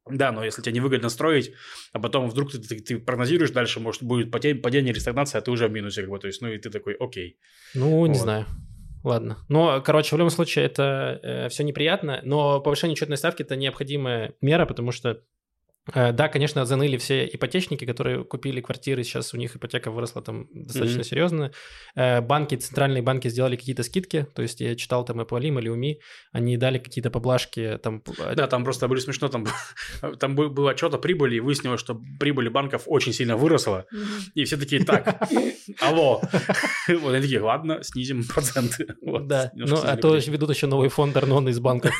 Да, но если тебе невыгодно строить, а потом вдруг ты, ты, ты прогнозируешь дальше, может, будет падение, падение или стагнация, а ты уже в минусе, как бы, то есть, ну, и ты такой, окей. Ну, не вот. знаю. Ладно. Но, короче, в любом случае, это э, все неприятно, но повышение учетной ставки – это необходимая мера, потому что да, конечно, заныли все ипотечники, которые купили квартиры, сейчас у них ипотека выросла там достаточно mm-hmm. серьезно. Э, банки, центральные банки сделали какие-то скидки, то есть я читал там Apple или УМИ, они дали какие-то поблажки там. Да, там просто были смешно, там, [LAUGHS] там был, был отчет о прибыли, и выяснилось, что прибыль банков очень сильно выросла, mm-hmm. и все такие, так, [LAUGHS] алло. [LAUGHS] Вот они такие, ладно, снизим проценты. Да, ну а то ведут еще новый фонд Арнона из банков,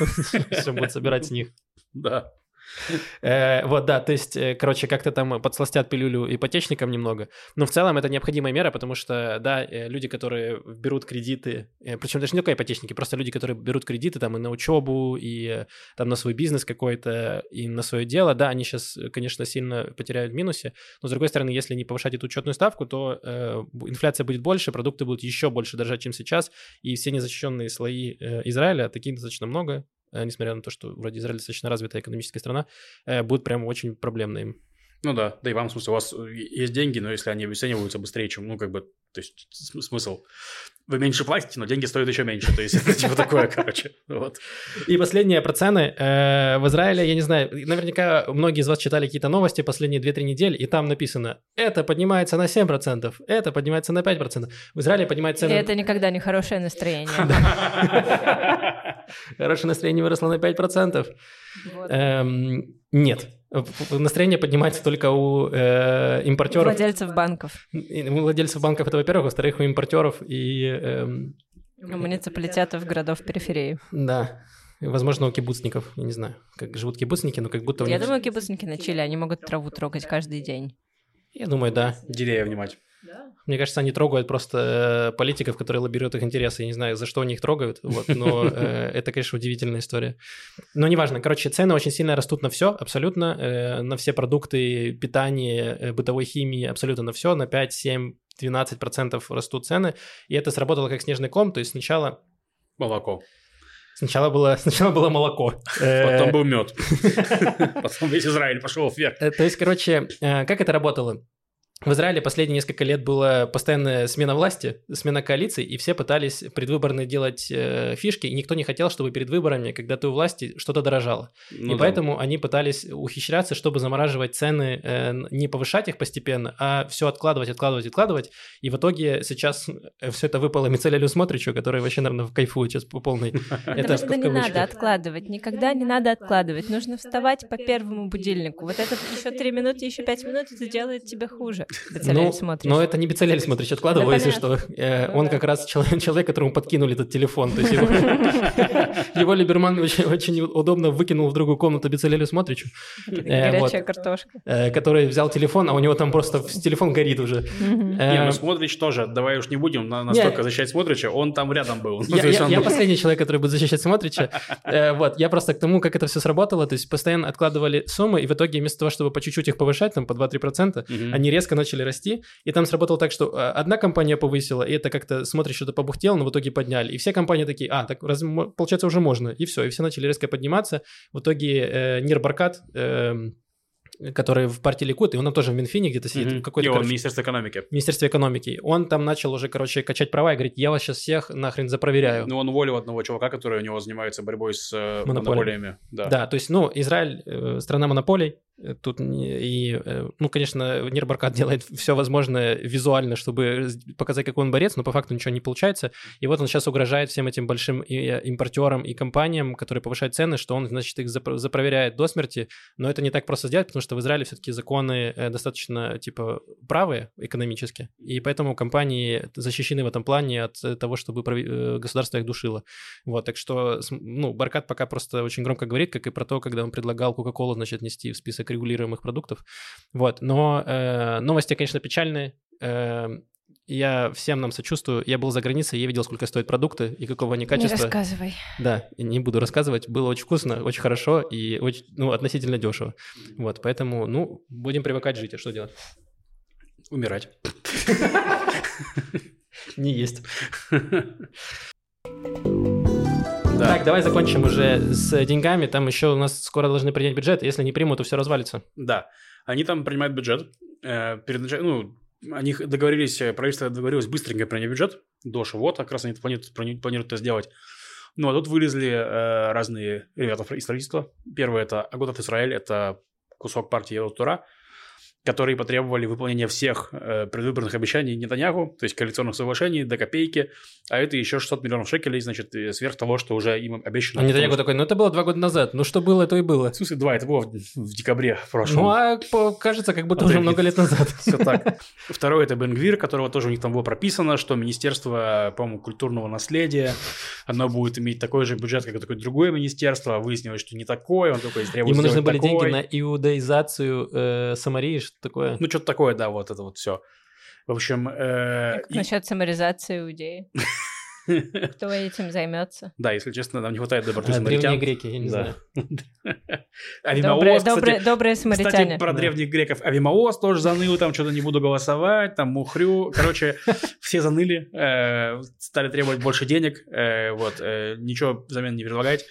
все будут собирать с них. Да. [LAUGHS] Э, вот, да, то есть, э, короче, как-то там подсластят пилюлю ипотечникам немного. Но в целом это необходимая мера, потому что, да, э, люди, которые берут кредиты, причем даже не только ипотечники, просто люди, которые берут кредиты там и на учебу, и там на свой бизнес какой-то, и на свое дело, да, они сейчас, конечно, сильно потеряют в минусе, но с другой стороны, если не повышать эту учетную ставку, то инфляция будет больше, продукты будут еще больше дорожать, чем сейчас, и все незащищенные слои Израиля, таких достаточно много, несмотря на то, что вроде Израиль достаточно развитая экономическая страна, э, будет прям очень проблемно им. Ну да, да и вам, в смысле, у вас э, есть деньги, но если они обесцениваются быстрее, чем, ну, как бы, то есть смысл. Вы меньше платите, но деньги стоят еще меньше, то есть это типа такое, короче, вот. И последнее про цены. В Израиле, я не знаю, наверняка многие из вас читали какие-то новости последние 2-3 недели, и там написано, это поднимается на 7%, это поднимается на 5%. В Израиле поднимается цены... И это никогда не хорошее настроение. [LAUGHS] [LAUGHS] Хорошее настроение выросло на 5%. Нет. Настроение поднимается только у э, импортеров. Владельцев банков. У владельцев банков это, во-первых. Во-вторых, у импортеров и... Эм... У муниципалитетов городов периферии. Да. Возможно, у кибуцников, я не знаю, как живут кибуцники, но как будто Я них... думаю, кибуцники на Чили, они могут траву трогать каждый день. Я думаю, да. Деревья внимать. Мне кажется, они трогают просто э, политиков, которые лоббируют их интересы. Я не знаю, за что они их трогают, вот, но э, [LAUGHS] это, конечно, удивительная история. Но неважно. Короче, цены очень сильно растут на все, абсолютно. Э, на все продукты питания, бытовой химии, абсолютно на все. На 5, 7, 12 процентов растут цены. И это сработало как снежный ком. То есть сначала... Молоко. Сначала было, [LAUGHS] сначала было молоко. [LAUGHS] Потом был мед. Потом весь Израиль пошел вверх. То есть, короче, как это работало? В Израиле последние несколько лет была постоянная смена власти, смена коалиций, и все пытались предвыборные делать э, фишки, и никто не хотел, чтобы перед выборами, когда ты у власти, что-то дорожало. Ну, и да. поэтому они пытались ухищряться, чтобы замораживать цены, э, не повышать их постепенно, а все откладывать, откладывать, откладывать. И в итоге сейчас э, все это выпало Мицелелю Смотричу, который вообще, наверное, кайфует сейчас по полной. [LAUGHS] Потому что не надо откладывать, никогда не надо откладывать. Нужно вставать по первому будильнику. Вот этот еще три минуты, еще пять минут, это делает тебе хуже. Бецалель ну. Но это не Бецалель смотришь, откладывай, если что. Э, он как раз человек, человек, которому подкинули этот телефон. То есть его, [LAUGHS] Либерман очень, удобно выкинул в другую комнату Бецалелю Смотричу. Э, горячая картошка. Э, который взял телефон, а у него там просто телефон горит уже. Не, ну Смотрич тоже, давай уж не будем настолько защищать Смотрича, он там рядом был. Я [LAUGHS] последний человек, который будет защищать Смотрича. [LAUGHS] Вот, я просто к тому, как это все сработало, то есть постоянно откладывали суммы, и в итоге вместо того, чтобы по чуть-чуть их повышать, там по 2-3%, они резко начали расти, и там сработало так, что а, одна компания повысила, и это как-то, смотришь, что-то побухтело, но в итоге подняли. И все компании такие, а, так раз, получается уже можно. И все, и все начали резко подниматься. В итоге э, Нир Баркат, э, который в партии Ликут, и он там тоже в Минфине где-то сидит. Mm-hmm. Какой-то, и он короче, в Министерстве экономики. В Министерстве экономики. Он там начал уже, короче, качать права и говорить, я вас сейчас всех нахрен запроверяю. Ну, он уволил одного чувака, который у него занимается борьбой с э, монополиями. Да. да, то есть, ну, Израиль э, страна монополий, Э, тут и, э, ну, конечно, Нир Баркат делает все возможное визуально, чтобы показать, какой он борец, но по факту ничего не получается. И вот он сейчас угрожает всем этим большим э, импортерам и компаниям, которые повышают цены, что он, значит, их запроверяет до смерти. Но это не так просто сделать, потому что в Израиле все-таки законы э, достаточно, типа, правые экономически, и поэтому компании защищены в этом плане от того, чтобы э, государство их душило. Вот, так что, ну, Баркат пока просто очень громко говорит, как и про то, когда он предлагал Кока-Колу, значит, нести в список регулируемых продуктов. Вот, но э, новости, конечно, печальные. Э, я всем нам сочувствую. Я был за границей, я видел, сколько стоят продукты и какого они качества. Не рассказывай. Да, не буду рассказывать. Было очень вкусно, очень хорошо и очень, ну, относительно дешево. Вот, поэтому, ну, будем привыкать жить. А что делать? Умирать. [LAUGHS] Не есть. [LAUGHS] Так, давай закончим уже с деньгами. Там еще у нас скоро должны принять бюджет. Если не примут, то все развалится. Да. Они там принимают бюджет. Э, перед началом, ну, они договорились, э, правительство договорилось быстренько принять бюджет до вот, как раз они планируют, планируют это сделать. Ну, а тут вылезли э, разные ребята из правительства. Первое – это Аготов Израиль, это кусок партии Тура – которые потребовали выполнения всех э, предвыборных обещаний Нетаньяху, то есть коалиционных соглашений до копейки, а это еще 600 миллионов шекелей, значит, сверх того, что уже им обещано. А Нетаньяху такой, ну это было два года назад, ну что было, то и было. В смысле, два, это было в, в декабре прошлом. Ну а по, кажется, как будто уже много лет назад. Все так. Второе – это Бенгвир, которого тоже у них там было прописано, что Министерство, по-моему, культурного наследия, оно будет иметь такой же бюджет, как и такое другое министерство, а выяснилось, что не такое, он такой требует Ему нужны были такой. деньги на иудаизацию э, Самарии, что такое? Ну, что-то такое, да, вот это вот все. В общем... Э, как и... насчет самаризации иудеи? [LAUGHS] Кто этим займется? Да, если честно, нам не хватает доброты самаритян. Древние греки, я не знаю. [LAUGHS] Авимаос, добрые, добрые самаритяне. Кстати, про древних греков. Авимаос тоже заныл, там что-то не буду голосовать, там мухрю. Короче, [LAUGHS] все заныли, э, стали требовать больше денег, э, вот, э, ничего взамен не предлагать.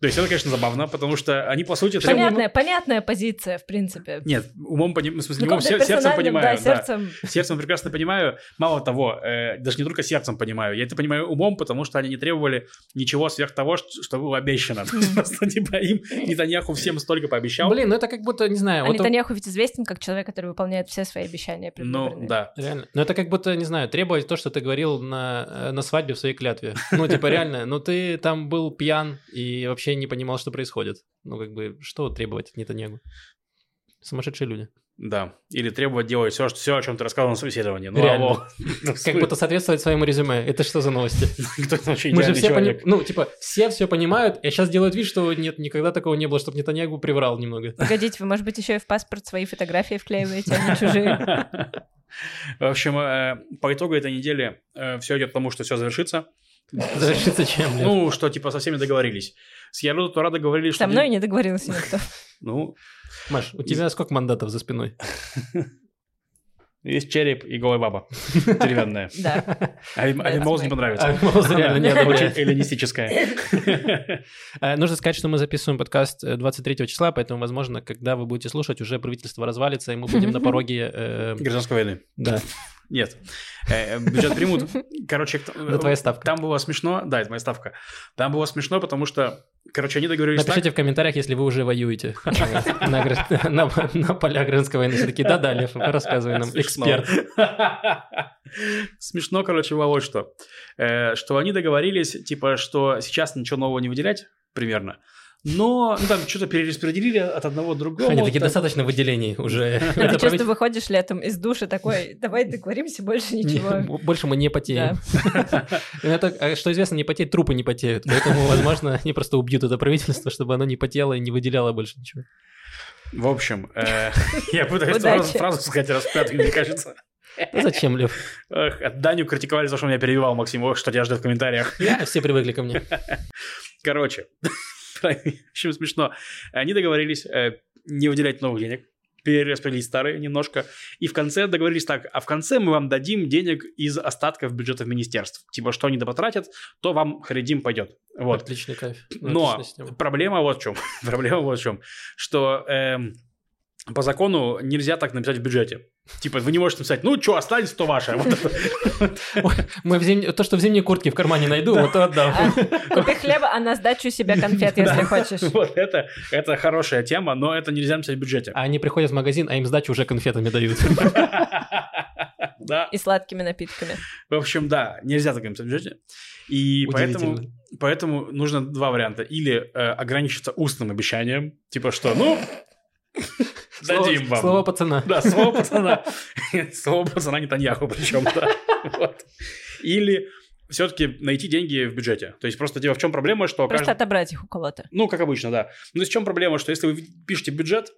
То есть это, конечно, забавно, потому что они, по сути... Понятная, понятная позиция, в принципе. Нет, умом, в смысле, умом, сердцем понимаю. Да, сердцем. Да. Сердцем прекрасно понимаю. Мало того, э, даже не только сердцем понимаю, я это понимаю умом, потому что они не требовали ничего сверх того, что, что было обещано. [LAUGHS] Просто, типа, им Нетаньяху всем столько пообещал. Блин, ну это как будто, не знаю... А Нетаньяху ведь известен как человек, который выполняет все свои обещания Ну, да. Реально. Но это как будто, не знаю, требовать то, что ты говорил на, э, на свадьбе в своей клятве. Ну, типа, реально, ну ты там был пьян и вообще вообще не понимал, что происходит. Ну, как бы, что требовать от Нетаньягу? Сумасшедшие люди. Да. Или требовать делать все, что, все о чем ты рассказал на собеседовании. Ну, Реально. Алло. [LAUGHS] Как будто соответствовать своему резюме. Это что за новости? [LAUGHS] Кто вообще Мы же все пони... Ну, типа, все все понимают, и сейчас делают вид, что нет, никогда такого не было, чтобы Нетаньягу приврал немного. [LAUGHS] Погодите, вы, может быть, еще и в паспорт свои фотографии вклеиваете, а не чужие? В общем, э, по итогу этой недели э, все идет к тому, что все завершится. Завершится чем? Ну, что, типа, со всеми договорились. С Ярудо Тура договорились, что... Со мной не договорился никто. [LAUGHS] Ну... Маш, у тебя сколько мандатов за спиной? [LAUGHS] Есть череп и голая баба. [LAUGHS] Деревянная. Да. А Моуз не понравится. Моуз реально не Очень эллинистическая. Э, нужно сказать, что мы записываем подкаст 23 э, числа, поэтому, возможно, когда вы будете слушать, уже правительство развалится, и мы будем на пороге... Э, Гражданской войны. Да. Нет. Бюджет примут. Короче, это твоя ставка. Там было смешно. Да, это моя ставка. Там было смешно, потому что, короче, они договорились Напишите так... в комментариях, если вы уже воюете [LAUGHS] на полях гражданской войны. Все-таки, да-да, Лев, рассказывай нам, эксперт. [LAUGHS] Смешно, короче, вот что. Э, что они договорились, типа, что сейчас ничего нового не выделять, примерно. Но ну, там что-то перераспределили от одного к другому. Они такие достаточно выделений уже. [LAUGHS] Ты часто выходишь летом из души такой, давай договоримся, больше ничего. Больше мы не потеем. [LAUGHS] Это, а что известно, не потеют, трупы не потеют. Поэтому, возможно, они просто убьют это правительство, чтобы оно не потело и не выделяло больше ничего. В общем, э, [LAUGHS] я пытаюсь фразу сказать распятую, мне кажется. Ну, зачем, Лев? Даню критиковали за что меня перебивал, Максим. Ох, что тебя ждет в комментариях. Я, все привыкли ко мне. Короче, в общем, смешно. Они договорились э, не выделять новых денег, перераспределить старые немножко. И в конце договорились так, а в конце мы вам дадим денег из остатков бюджетов министерств. Типа, что они допотратят, то вам харидим пойдет. Вот. Отличный кайф. Но проблема вот в чем. [LAUGHS] проблема вот в чем. Что эм, по закону нельзя так написать в бюджете. Типа, вы не можете написать, ну, что, остались, то ваше. Мы в зим... То, что в зимней куртке в кармане найду, вот то отдам. А, купи хлеба, а на сдачу себе конфет, если хочешь. Вот это, это хорошая тема, но это нельзя написать в бюджете. А они приходят в магазин, а им сдачу уже конфетами дают. [LAUGHS] Да. И сладкими напитками. В общем, да, нельзя так написать в бюджете. И поэтому, поэтому нужно два варианта. Или э, ограничиться устным обещанием, типа что, ну, [LAUGHS] Дадим вам. Слово пацана. Да, слово [LAUGHS] пацана. Слово пацана Нетаньяху причем, да. Или все-таки найти деньги в бюджете. То есть просто дело в чем проблема, что... Просто отобрать их у кого-то. Ну, как обычно, да. Ну, то есть в чем проблема, что если вы пишете бюджет,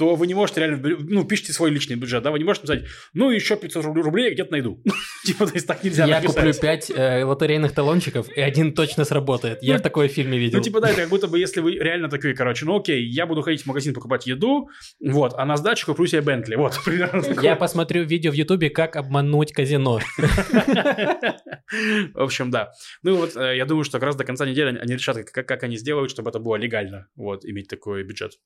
то вы не можете реально, ну, пишите свой личный бюджет, да, вы не можете написать, ну, еще 500 рублей где-то найду. [LAUGHS] типа, то есть так нельзя Я куплю 5 э, лотерейных талончиков, и один точно сработает. Я ну, в фильме видел. Ну, типа, да, это как будто бы, если вы реально такой, короче, ну, окей, я буду ходить в магазин покупать еду, вот, а на сдачу куплю себе Бентли, вот, [LAUGHS] примерно Я посмотрю видео в Ютубе, как обмануть казино. [LAUGHS] В общем, да. Ну, вот, э, я думаю, что как раз до конца недели они решат, как они сделают, чтобы это было легально, вот, иметь такой бюджет.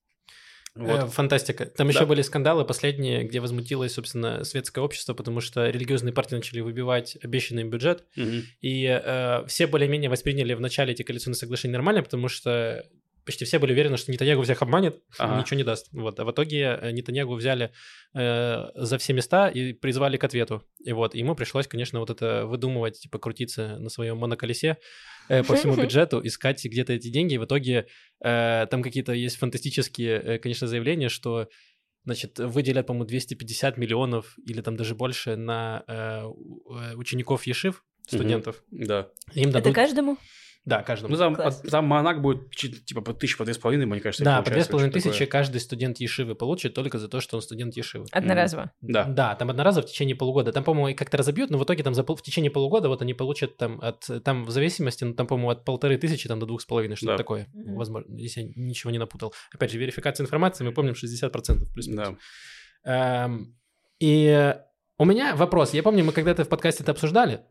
Вот. Э, фантастика. Там да. еще были скандалы последние, где возмутилось, собственно, светское общество, потому что религиозные партии начали выбивать обещанный им бюджет, угу. и э, все более-менее восприняли в начале эти коалиционные соглашения нормально, потому что почти все были уверены, что Нетаньягу всех обманет, ага. ничего не даст. Вот. А в итоге э, Нетаньягу взяли э, за все места и призвали к ответу. И вот ему пришлось, конечно, вот это выдумывать, типа крутиться на своем моноколесе по всему бюджету, искать где-то эти деньги. И в итоге э, там какие-то есть фантастические, э, конечно, заявления, что значит, выделят, по-моему, 250 миллионов или там даже больше на э, э учеников Ешив, студентов. Да. Им дадут... Это каждому? Да, каждому. Ну, там, от, там Монак будет типа по тысяче, по две с половиной, мне кажется. Да, по две с половиной тысячи такое. каждый студент Ешивы получит только за то, что он студент Ешивы. Одноразово? Mm. Да. Да, там одноразово в течение полугода. Там, по-моему, как-то разобьют, но в итоге там за пол, в течение полугода вот они получат там от, там в зависимости, ну, там, по-моему, от полторы тысячи там до двух с половиной, что-то да. такое. Mm-hmm. Возможно, если я ничего не напутал. Опять же, верификация информации, мы помним 60% плюс-минус. Да. Эм, и у меня вопрос. Я помню, мы когда-то в подкасте это обсуждали,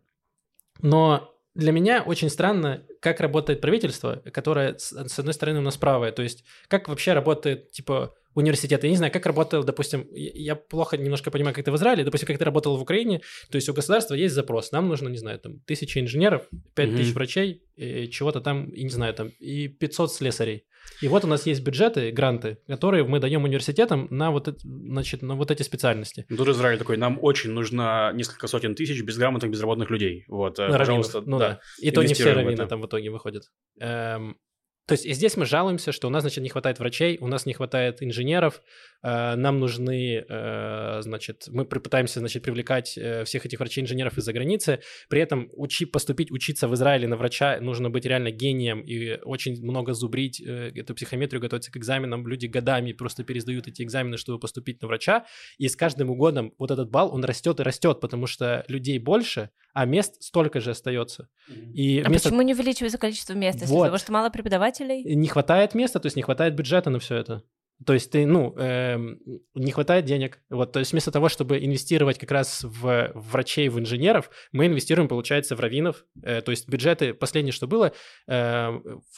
но для меня очень странно, как работает правительство, которое, с одной стороны, у нас правое. То есть, как вообще работает, типа, университет. Я не знаю, как работал, допустим, я плохо немножко понимаю, как это в Израиле, допустим, как это работало в Украине. То есть у государства есть запрос, нам нужно, не знаю, там, тысяча инженеров, пять mm-hmm. тысяч врачей, и чего-то там, и не знаю, там, и 500 слесарей. И вот у нас есть бюджеты, гранты, которые мы даем университетам на вот, значит, на вот эти специальности. Тут Израиль такой, нам очень нужно несколько сотен тысяч безграмотных, безработных людей. Вот, на пожалуйста, раввинов. ну да. да. И то не все раввины там в итоге выходят. Эм, то есть и здесь мы жалуемся, что у нас, значит, не хватает врачей, у нас не хватает инженеров, э, нам нужны, э, значит, мы пытаемся, значит, привлекать э, всех этих врачей-инженеров из-за границы, при этом учи, поступить, учиться в Израиле на врача нужно быть реально гением и очень много зубрить эту психометрию, готовиться к экзаменам, люди годами просто пересдают эти экзамены, чтобы поступить на врача, и с каждым годом вот этот балл, он растет и растет, потому что людей больше, а мест столько же остается. И а вместо... почему не увеличивается количество мест? Вот. Из-за того, что мало преподавателей? Не хватает места, то есть не хватает бюджета на все это. То есть ты, ну, э, не хватает денег. Вот, то есть вместо того, чтобы инвестировать как раз в врачей, в инженеров, мы инвестируем, получается, в раввинов. Э, то есть бюджеты, последнее, что было, э,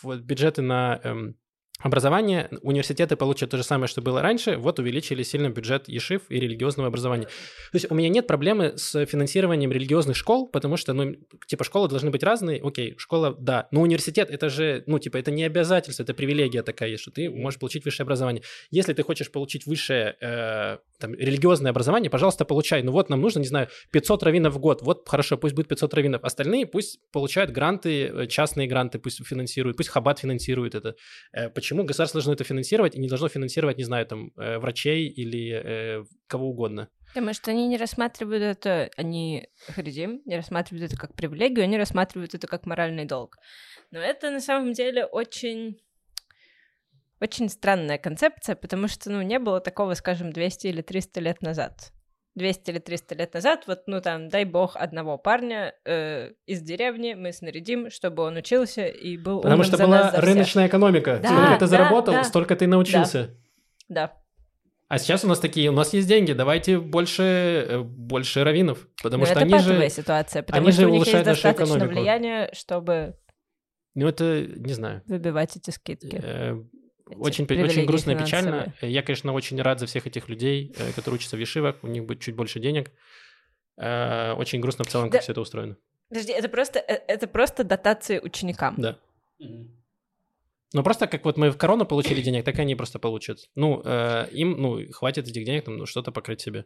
бюджеты на э, образование, университеты получат то же самое, что было раньше, вот увеличили сильно бюджет ешив и религиозного образования. То есть у меня нет проблемы с финансированием религиозных школ, потому что, ну, типа, школы должны быть разные, окей, школа, да, но университет, это же, ну, типа, это не обязательство, это привилегия такая есть, что ты можешь получить высшее образование. Если ты хочешь получить высшее, э, там, религиозное образование, пожалуйста, получай. Ну вот нам нужно, не знаю, 500 раввинов в год, вот хорошо, пусть будет 500 раввинов, остальные пусть получают гранты, э, частные гранты, пусть финансируют, пусть Хабат финансирует это. Э, почему государство должно это финансировать и не должно финансировать, не знаю, там, э, врачей или э, кого угодно. Потому что они не рассматривают это, они, Харидим, не рассматривают это как привилегию, они рассматривают это как моральный долг. Но это на самом деле очень очень странная концепция, потому что, ну, не было такого, скажем, 200 или 300 лет назад. 200 или 300 лет назад, вот, ну, там, дай бог, одного парня э, из деревни мы снарядим, чтобы он учился и был Потому что была рыночная экономика. Да, Сколько ты да, заработал, да. столько ты научился. Да. да. А сейчас у нас такие, у нас есть деньги, давайте больше, э, больше раввинов, потому Но что это они же... ситуация, потому они что же у них есть достаточно экономику. влияния, чтобы... Ну, это, не знаю. Выбивать эти скидки. Э, очень, очень грустно и печально. Я, конечно, очень рад за всех этих людей, э, которые учатся в Ешивах, у них будет чуть больше денег. Э, очень грустно в целом, как да. все это устроено. Подожди, это просто, э, это просто дотации ученикам. Да. Ну, просто как вот мы в корону получили денег, так они просто получат. Ну, э, им, ну, хватит этих денег, там, ну, что-то покрыть себе.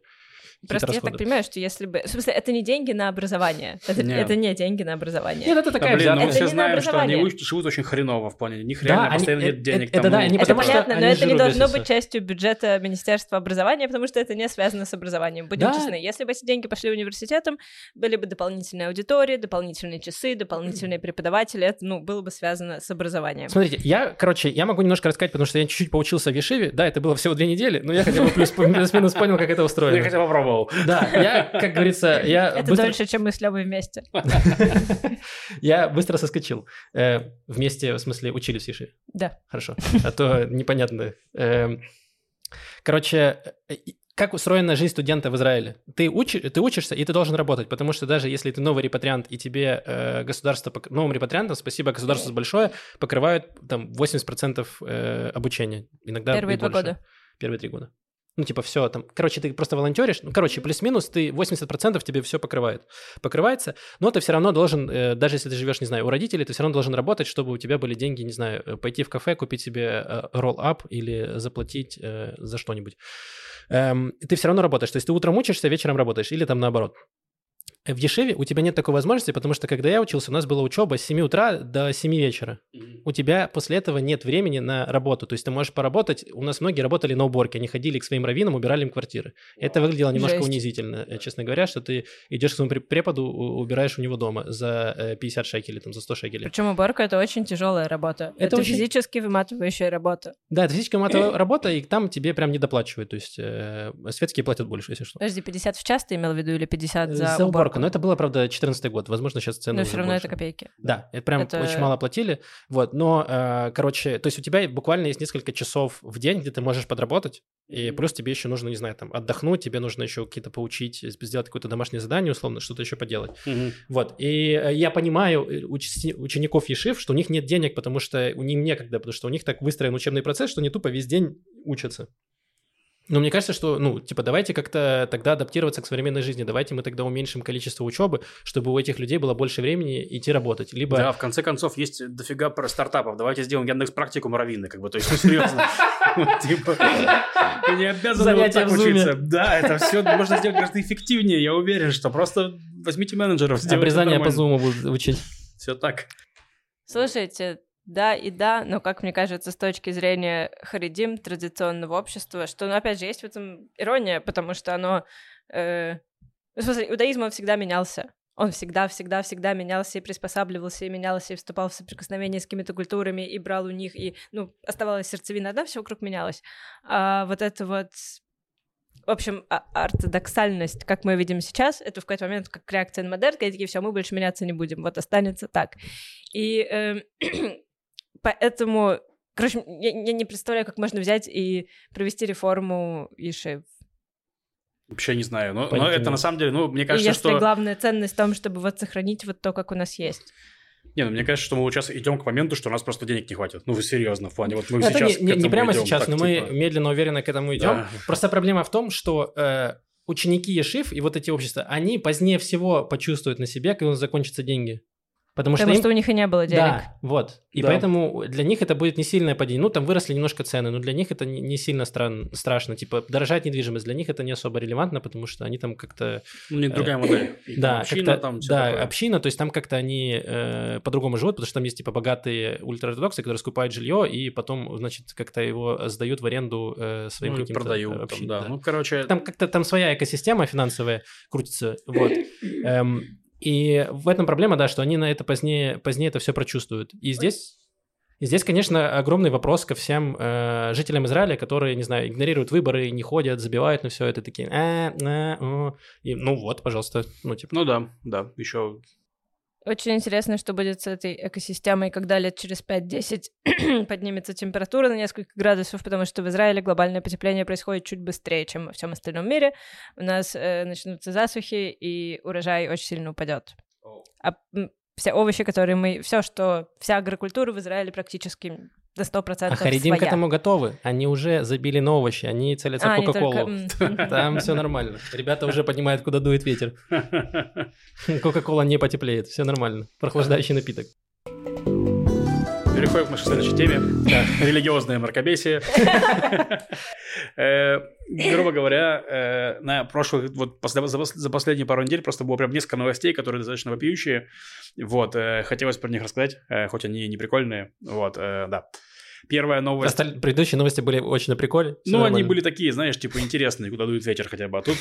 Просто расходы. я так понимаю, что если бы... В смысле, это не деньги на образование. Это, это не деньги на образование. Нет, это такая... Да, блин, ну, мы все знаем, что они живут очень хреново в плане... У них реально да, постоянно они, нет денег. Это, это да, они, это понятно, но это не должно быть частью бюджета Министерства образования, потому что это не связано с образованием. Будем да. честны. Если бы эти деньги пошли университетам, были бы дополнительные аудитории, дополнительные часы, дополнительные преподаватели, это, ну, было бы связано с образованием. Смотрите, я, короче, я могу немножко рассказать, потому что я чуть-чуть поучился в Ешиве. Да, это было всего две недели, но я хотя бы плюс-минус понял, как это устроено. Я хотя бы попробовал. Да, я, как говорится, я... Это быстро... дольше, чем мы с Левой вместе. [LAUGHS] Я быстро соскочил. Э, вместе, в смысле, учились в Ешиве? Да. Хорошо. А то непонятно. Эм, короче, э, как устроена жизнь студента в Израиле? Ты, учи, ты учишься, и ты должен работать, потому что даже если ты новый репатриант, и тебе э, государство, новым репатриантам, спасибо государству большое, покрывают там 80% э, обучения. Иногда Первые два года. Первые три года. Ну, типа, все там. Короче, ты просто волонтеришь. Ну, короче, плюс-минус, ты 80% тебе все покрывает. Покрывается, но ты все равно должен, э, даже если ты живешь, не знаю, у родителей, ты все равно должен работать, чтобы у тебя были деньги, не знаю, э, пойти в кафе, купить себе э, roll-up или заплатить за что-нибудь. Эм, ты все равно работаешь. То есть ты утром учишься, вечером работаешь, или там наоборот. В Ешеве у тебя нет такой возможности, потому что когда я учился, у нас была учеба с 7 утра до 7 вечера. Mm-hmm. У тебя после этого нет времени на работу. То есть ты можешь поработать. У нас многие работали на уборке. Они ходили к своим раввинам, убирали им квартиры. Wow. Это выглядело немножко Жесть. унизительно, э, честно говоря, что ты идешь к своему преподу, убираешь у него дома за 50 э, шекелей, там, за 100 шекелей. Причем уборка — это очень тяжелая работа. Это, это очень... физически выматывающая работа. Да, это физически выматывающая работа, и там тебе прям не доплачивают. То есть э, светские платят больше, если что. Подожди, 50 в час ты имел в виду или 50 за, за уборку? Но это было, правда, 2014 год. Возможно, сейчас цены Но все равно больше. это копейки. Да, это прям это... очень мало платили. Вот, но, э, короче, то есть у тебя буквально есть несколько часов в день, где ты можешь подработать, и плюс тебе еще нужно, не знаю, там, отдохнуть, тебе нужно еще какие-то поучить, сделать какое-то домашнее задание, условно, что-то еще поделать. Mm-hmm. Вот, и э, я понимаю э, уч- учеников Ешив, что у них нет денег, потому что у них некогда, потому что у них так выстроен учебный процесс, что они тупо весь день учатся. Но мне кажется, что, ну, типа, давайте как-то тогда адаптироваться к современной жизни. Давайте мы тогда уменьшим количество учебы, чтобы у этих людей было больше времени идти работать. Либо... Да, в конце концов, есть дофига про стартапов. Давайте сделаем Яндекс практику раввины, как бы, то есть, ну, серьезно. [LAUGHS] Типа, не обязаны вот так учиться. Да, это все можно сделать гораздо эффективнее, я уверен, что просто возьмите менеджеров. Обрезание по зуму будут учить. Все так. Слушайте, да и да, но, как мне кажется, с точки зрения харидим, традиционного общества, что, ну, опять же, есть в этом ирония, потому что оно... Э, в смысле, иудаизм, он всегда менялся. Он всегда, всегда, всегда менялся и приспосабливался, и менялся, и вступал в соприкосновение с какими-то культурами, и брал у них, и, ну, оставалась сердцевина одна, все вокруг менялось. А вот это вот в общем, а, ортодоксальность, как мы видим сейчас, это в какой-то момент как реакция на модерн, такие, все, мы больше меняться не будем, вот останется так. И э, [CLEARS THROAT] Поэтому, короче, я, я не представляю, как можно взять и провести реформу Иши. Вообще не знаю, но, но это на самом деле, ну, мне кажется, если что... главная ценность в том, чтобы вот сохранить вот то, как у нас есть. Не, ну мне кажется, что мы вот сейчас идем к моменту, что у нас просто денег не хватит. Ну, вы серьезно, в плане, вот мы это сейчас не, не, не прямо идем, сейчас, так, но типа... мы медленно, уверенно к этому идем. Да. Просто проблема в том, что э, ученики Ешив и вот эти общества, они позднее всего почувствуют на себе, когда закончатся деньги. Потому, Потому что, им... что у них и не было денег. Да, вот. И да. поэтому для них это будет не сильное падение. Ну, там выросли немножко цены, но для них это не, сильно стран... страшно. Типа, дорожать недвижимость для них это не особо релевантно, потому что они там как-то... Ну, у них другая э, модель. [CLEARS THROAT] да, община там, Да, такое. община, то есть там как-то они э, по-другому живут, потому что там есть, типа, богатые ультраортодоксы, которые скупают жилье и потом, значит, как-то его сдают в аренду э, своим ну, каким-то продают общин, там, да. да. Ну, короче... Там как-то там своя экосистема финансовая крутится, вот. [CLEARS THROAT] Эм, и в этом проблема, да, что они на это позднее, позднее это все прочувствуют. И здесь, и здесь, конечно, огромный вопрос ко всем э, жителям Израиля, которые, не знаю, игнорируют выборы, не ходят, забивают на все это, такие, а, а, а. И, ну вот, пожалуйста, ну типа. Ну да, да, еще очень интересно, что будет с этой экосистемой, когда лет через 5-10 [CLEARS THROAT] поднимется температура на несколько градусов, потому что в Израиле глобальное потепление происходит чуть быстрее, чем во всем остальном мире. У нас э, начнутся засухи, и урожай очень сильно упадет. А все овощи, которые мы... Все, что... Вся агрокультура в Израиле практически до 100% А Харидим к этому готовы. Они уже забили на овощи, они целятся а, в Кока-Колу. Только... [LAUGHS] Там все нормально. Ребята уже понимают, куда дует ветер. [LAUGHS] Кока-кола не потеплеет, все нормально. Прохлаждающий напиток. Переходим к нашей следующей теме. Религиозное мракобесие. [LAUGHS] Э, грубо говоря, э, на прошлых, вот за последние пару недель просто было прям несколько новостей, которые достаточно вопиющие. Вот, э, хотелось про них рассказать, хоть они не прикольные. Вот, да. Первая новость... Осталь... Предыдущие новости были очень на приколе. Ну, нормально. они были такие, знаешь, типа интересные, куда дует ветер хотя бы, а тут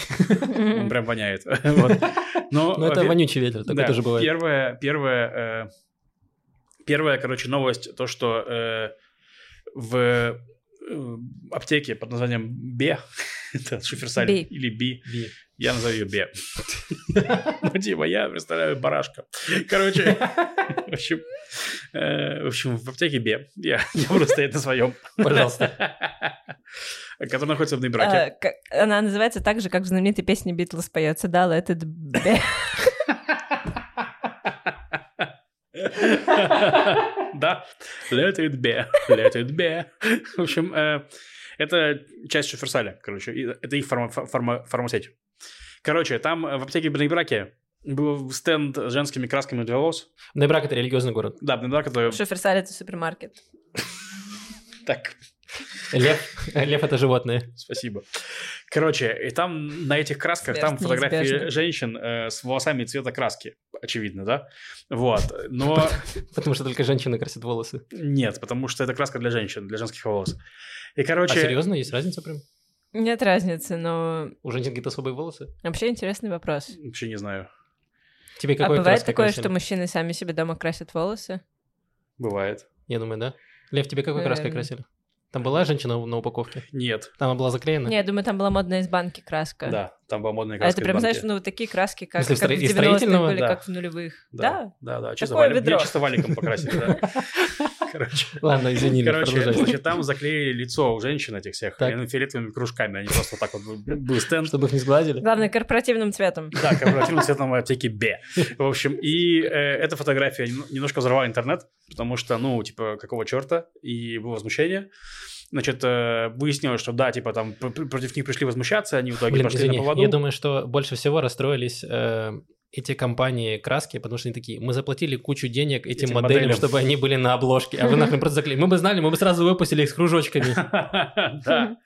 он прям воняет. [LAUGHS] Но ну, это вонючий ветер, такой тоже бывает. Первое, первое, первая, короче, новость, то, что в Э, аптеки под названием Бе, [LAUGHS] это шиферсаль или Би. Я назову ее Бе. Ну, типа, я представляю барашка. Короче, в общем, э, в общем, в аптеке Бе. Я, я буду стоять на своем. Пожалуйста. Который находится в Нейбраке. А, она называется так же, как в знаменитой песне Битлз поется «Да, let it be». [LAUGHS] [LAUGHS] Да, let it be, let it be. В общем, э, это часть Шиферсаля, короче, это их фарма, фарма, фармасеть. Короче, там в аптеке Бнейбраке был стенд с женскими красками для волос. Бнейбрак — это религиозный город. Да, Бнейбрак — это... Шиферсаль — это супермаркет. Так, Лев, [LAUGHS] лев это животное. Спасибо. Короче, и там на этих красках, Смерть там фотографии неизбежна. женщин э, с волосами цвета краски, очевидно, да? Вот, но... [LAUGHS] Потому что только женщины красят волосы. Нет, потому что это краска для женщин, для женских волос. И, короче... А серьезно, есть разница прям? Нет разницы, но... У женщин какие-то особые волосы? Вообще интересный вопрос. Вообще не знаю. Тебе какой а бывает такое, красили? что мужчины сами себе дома красят волосы? Бывает. Я думаю, да. Лев, тебе какой краской красили? Там была женщина на упаковке? Нет. Там она была заклеена? Нет, я думаю, там была модная из банки краска. Да, там была модная краска А это прям, знаешь, ну, такие краски, как, как в 90-х были, да. как в нулевых. Да, да, да. да. Чисто, вали... ведро. чисто валиком покрасили, да. [LAUGHS] [LAUGHS] Короче. Ладно, извини, Короче, значит, там заклеили лицо у женщин этих всех фиолетовыми кружками. Они просто так вот был стенд. Чтобы их не сглазили? Главное, корпоративным цветом. Да, [LAUGHS] корпоративным цветом аптеки Б. В общем, и э, эта фотография немножко взорвала интернет, потому что, ну, типа, какого черта? И было возмущение. Значит, э, выяснилось, что да, типа там против них пришли возмущаться, они в итоге Блин, пошли извини, на поводу. Я думаю, что больше всего расстроились э, эти компании краски, потому что они такие, мы заплатили кучу денег этим, этим моделям, моделям, чтобы они были на обложке, а вы нахрен просто заклеили. Мы бы знали, мы бы сразу выпустили их с кружочками. [LAUGHS] Да.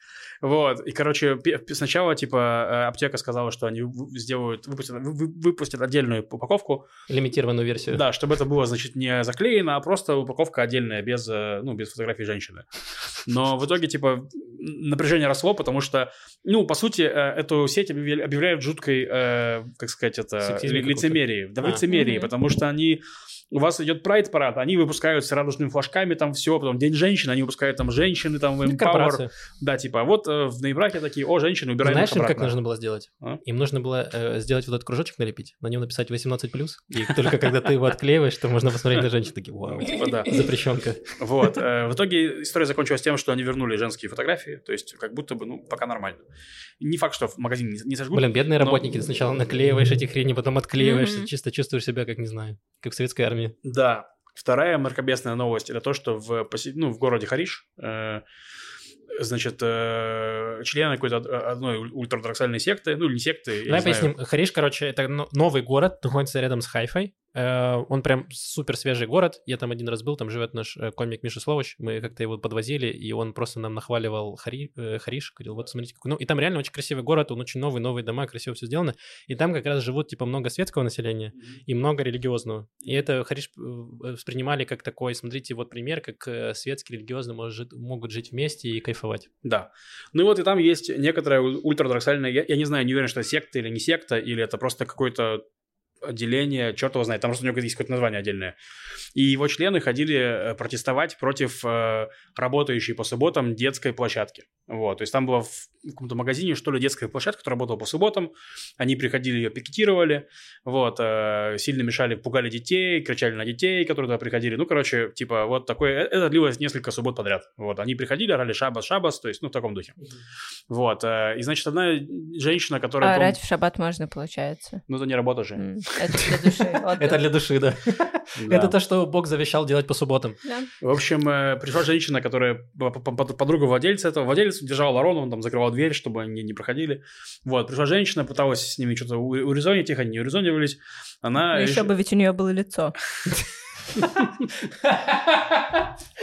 Вот, и, короче, сначала, типа, э, аптека сказала, что они сделают, выпустят, выпустят отдельную упаковку. Лимитированную версию. Да, чтобы это было, значит, не заклеено, а просто упаковка отдельная, без, э, ну, без фотографии женщины. Но в итоге, типа, напряжение росло, потому что, ну, по сути, э, эту сеть объявляют жуткой, как сказать, это, лицемерии. Да, а. лицемерии, потому что они у вас идет прайд-парад, они выпускают с радужными флажками там все, потом День женщин, они выпускают там женщины, там ну, Empower. Да, типа, вот э, в ноябраке такие, о, женщины, убираем Знаешь, им как нужно было сделать? А? Им нужно было э, сделать вот этот кружочек налепить, на нем написать 18+, и только когда ты его отклеиваешь, то можно посмотреть на женщин, такие, вау, типа, запрещенка. Вот, э, в итоге история закончилась тем, что они вернули женские фотографии, то есть как будто бы, ну, пока нормально. Не факт, что в магазин не, не сожгут. Блин, бедные но... работники, ты сначала наклеиваешь эти хрени, потом отклеиваешь, mm-hmm. чисто чувствуешь себя, как, не знаю, как в советской армии. Да, Вторая мракобесная новость это то, что в, ну, в городе Хариш э, значит, э, члены какой-то одной ультраортодоксальной секты, ну, или не секты, Давай поясним. Хариш, короче, это новый город, находится рядом с Хайфой. Э, он прям супер свежий город. Я там один раз был, там живет наш э, комик Миша Словоч. Мы как-то его подвозили, и он просто нам нахваливал Хари, э, Хариш. Говорил, вот смотрите, какой... Ну, и там реально очень красивый город, он очень новый, новые дома, красиво все сделано. И там как раз живут, типа, много светского населения и много религиозного. И это Хариш воспринимали как такой, смотрите, вот пример, как светский, религиозный может, могут жить вместе и кайфовать. Да. Ну и вот и там есть некоторая ультрадоксальная, я, я не знаю, не уверен, что это секта или не секта, или это просто какой-то отделение, черт его знает, там просто у него есть какое-то название отдельное. И его члены ходили э, протестовать против э, работающей по субботам детской площадки. Вот, то есть там была в каком-то магазине, что ли, детская площадка, которая работала по субботам. Они приходили, ее пикетировали, вот, э, сильно мешали, пугали детей, кричали на детей, которые туда приходили. Ну, короче, типа, вот такое, э, это длилось несколько суббот подряд. Вот, они приходили, орали шабас, шабас, то есть, ну, в таком духе. Mm-hmm. Вот, э, и, значит, одна женщина, которая... А орать в шаббат можно, получается? Ну, это не работа же. Mm. Это для души. [LAUGHS] Это для души, да. [LAUGHS] Это то, что Бог завещал делать по субботам. В общем, э, пришла женщина, которая подруга владельца этого. Владелец держал ворону, он там закрывал дверь, чтобы они не проходили. Вот, пришла женщина, пыталась с ними что-то урезонить их, они не урезонивались. Она... Ну, еще бы, ведь у нее было лицо. [LAUGHS]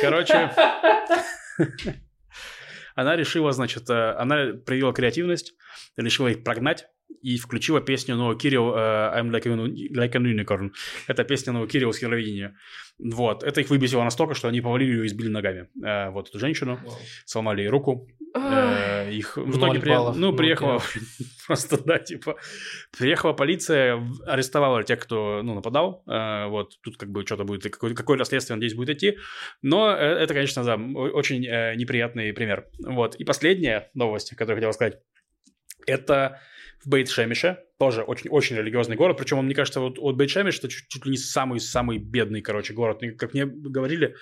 Короче, она решила, значит, э, она проявила креативность, решила их прогнать и включила песню No Кирилл uh, I'm like, a, like an unicorn. Это песня No Кирилл с Евровидения. Вот. Это их выбесило настолько, что они повалили ее и избили ногами. Uh, вот эту женщину. Wow. Сломали ей руку. Uh, их в итоге при... ну, ну, приехала [LAUGHS] просто, да, типа, приехала полиция, арестовала тех, кто, ну, нападал. Вот, тут как бы что-то будет, какое- какое-то следствие, надеюсь, будет идти. Но это, конечно, да, очень неприятный пример. Вот. И последняя новость, которую я хотел сказать, это в Бейт-Шемише, тоже очень, очень религиозный город, причем, он, мне кажется, вот от Бейт-Шемиш это чуть, чуть ли не самый-самый бедный, короче, город. И, как мне говорили,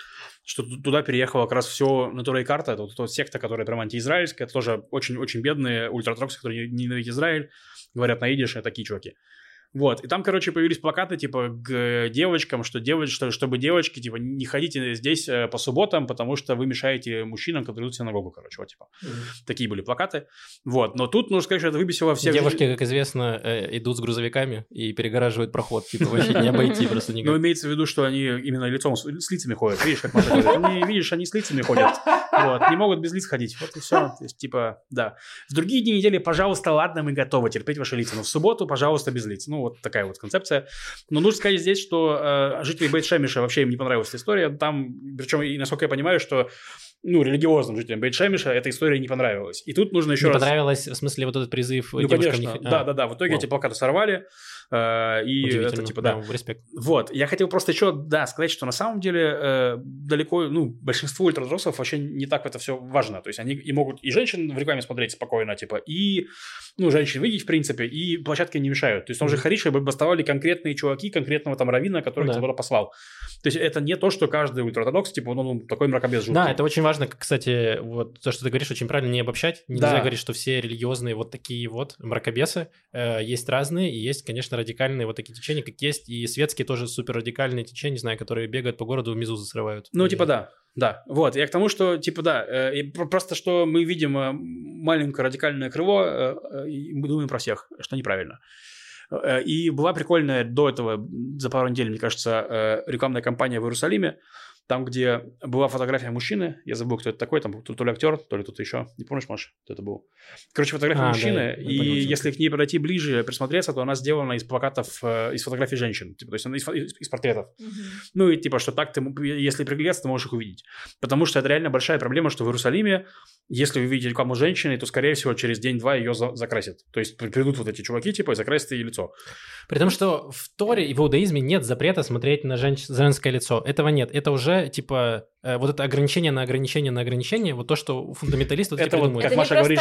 что туда переехала как раз все натура и карта, это вот эта секта, которая прям антиизраильская, это тоже очень-очень бедные ультратроксы, которые ненавидят Израиль, говорят на идише, такие чуваки. Вот, и там, короче, появились плакаты, типа, к девочкам, что девоч, что, чтобы девочки, типа, не ходите здесь э, по субботам, потому что вы мешаете мужчинам, которые идут в синагогу, короче, вот, типа. Mm-hmm. Такие были плакаты. Вот, но тут, нужно сказать, что это выбесило всех... Девушки, как известно, э, идут с грузовиками и перегораживают проход, типа, вообще не обойти просто никак. Ну, имеется в виду, что они именно лицом, с лицами ходят, видишь, как Маша говорит. Они, видишь, они с лицами ходят, вот, не могут без лиц ходить, вот и все, то есть, типа, да. В другие дни недели, пожалуйста, ладно, мы готовы терпеть ваши лица, но в субботу, пожалуйста, без лиц. Ну, вот такая вот концепция. Но нужно сказать здесь, что э, жители Бейт-Шемиша вообще им не понравилась эта история. Там, причем, и насколько я понимаю, что ну, религиозным жителям Бейт-Шемиша эта история не понравилась. И тут нужно еще не раз... понравилось, в смысле, вот этот призыв Ну, конечно, не... да-да-да. В итоге Вау. эти плакаты сорвали, и это, типа, да. Респект. Вот. Я хотел просто еще, да, сказать, что на самом деле э, далеко, ну, большинству ультрадроссов вообще не так это все важно. То есть они и могут и женщин в рекламе смотреть спокойно, типа, и, ну, женщин видеть, в принципе, и площадки не мешают. То есть там же Хариша бастовали конкретные чуваки, конкретного там равина, который ну, да. послал. То есть это не то, что каждый ультраортодокс, типа, ну, ну такой мракобес жуткий. Да, это очень важно, кстати, вот то, что ты говоришь, очень правильно не обобщать. Нельзя да. говорить, что все религиозные вот такие вот мракобесы. Э, есть разные, и есть, конечно, радикальные вот такие течения, как есть и светские тоже супер радикальные течения, не знаю, которые бегают по городу, мизузы срывают. Ну, и... типа да. Да, вот, я к тому, что, типа, да, э, просто, что мы видим э, маленькое радикальное крыло, э, и мы думаем про всех, что неправильно. И была прикольная до этого, за пару недель, мне кажется, рекламная кампания в Иерусалиме, там, где была фотография мужчины, я забыл, кто это такой, там то, то ли актер, то ли кто-то еще, не помнишь, Маша, кто это был? Короче, фотография а, мужчины, да, и понял, если к ней подойти ближе, присмотреться, то она сделана из плакатов, э, из фотографий женщин, типа, то есть она из, из, из портретов. Угу. Ну и типа, что так ты, если приглядеться, ты можешь их увидеть. Потому что это реально большая проблема, что в Иерусалиме, если вы видите рекламу женщины, то, скорее всего, через день-два ее за, закрасят. То есть придут вот эти чуваки, типа, и закрасят ей лицо. При том, что в Торе и в иудаизме нет запрета смотреть на женщ... женское лицо. Этого нет. Это уже, типа, Э, вот это ограничение на ограничение на ограничение, вот то, что фундаменталисты вот Это вот, как это Маша говорит,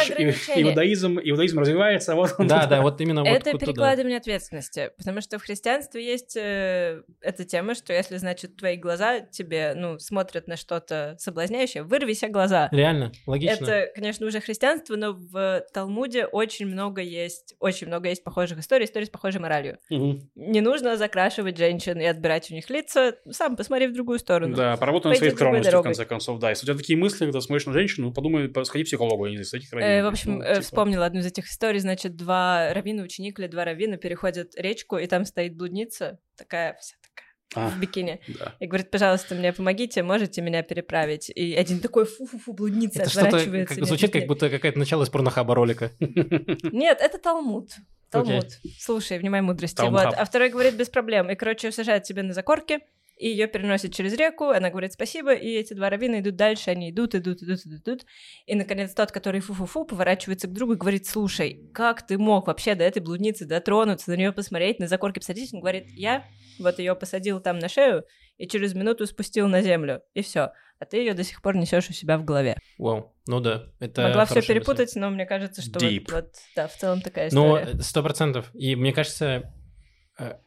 иудаизм, иудаизм развивается, вот он Да, да, вот именно Это вот перекладывание ответственности, потому что в христианстве есть э, эта тема, что если, значит, твои глаза тебе, ну, смотрят на что-то соблазняющее, вырви себе глаза. Реально, логично. Это, конечно, уже христианство, но в Талмуде очень много есть, очень много есть похожих историй, историй с похожей моралью. Угу. Не нужно закрашивать женщин и отбирать у них лица, сам посмотри в другую сторону. Да, поработай на своей скромностью, в конце концов, да. Если у тебя такие мысли, когда смотришь на женщину, подумай, сходи к психологу, а не с этих раввинов. Э, в общем, ну, э, типа... вспомнила одну из этих историй, значит, два раввина, ученик или два раввина переходят речку, и там стоит блудница, такая вся такая а, в бикини. Да. И говорит, пожалуйста, мне помогите, можете меня переправить? И один такой, фу-фу-фу, блудница это отворачивается. Как, звучит, как будто какая-то начало из порнохаба ролика. [LAUGHS] Нет, это Талмуд. Талмуд. Okay. Слушай, внимай мудрости. Вот. А второй говорит, без проблем. И, короче, сажает тебя на закорке, и ее переносят через реку, она говорит спасибо, и эти два раввина идут дальше, они идут, идут, идут, идут, идут, и, наконец, тот, который фу-фу-фу, поворачивается к другу и говорит, слушай, как ты мог вообще до этой блудницы дотронуться, на нее посмотреть, на закорке посадить? Он говорит, я вот ее посадил там на шею, и через минуту спустил на землю, и все. А ты ее до сих пор несешь у себя в голове. Вау, ну да, это Могла все перепутать, мысль. но мне кажется, что вот, вот, да, в целом такая ну, история. Ну, сто процентов. И мне кажется,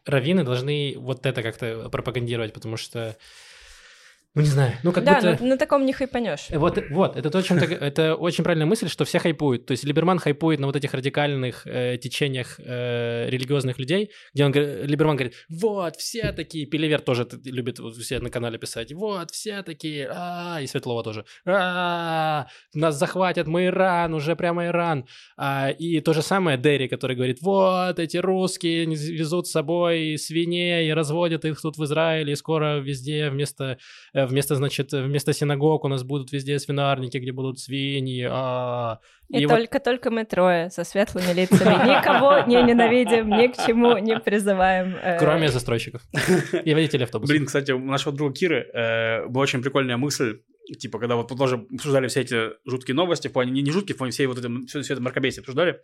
раввины должны вот это как-то пропагандировать, потому что ну не знаю, ну как да, будто... Да, на таком не хайпанешь. Вот, вот, это ты, [LAUGHS] это очень правильная мысль, что все хайпуют. То есть Либерман хайпует на вот этих радикальных э, течениях э, религиозных людей, где он, Либерман говорит, вот, все такие, Пелевер тоже любит все на канале писать, вот, все такие, а и Светлова тоже, а нас захватят, мы Иран, уже прямо Иран. А, и то же самое Дерри, который говорит, вот, эти русские везут с собой свиней и разводят их тут в Израиле, и скоро везде вместо э, Э, вместо, значит, вместо синагог у нас будут везде свинарники, где будут свиньи. А, и, и вот... мы трое со светлыми лицами. Никого не ненавидим, ни к чему не призываем. Э. Кроме застройщиков [LAUGHS] и водителей автобуса. Блин, кстати, у нашего друга Киры э, была очень прикольная мысль, типа, когда вот тоже обсуждали все эти жуткие новости, в плане, не, не жуткие, в плане всей вот это, все, все это мракобесие обсуждали,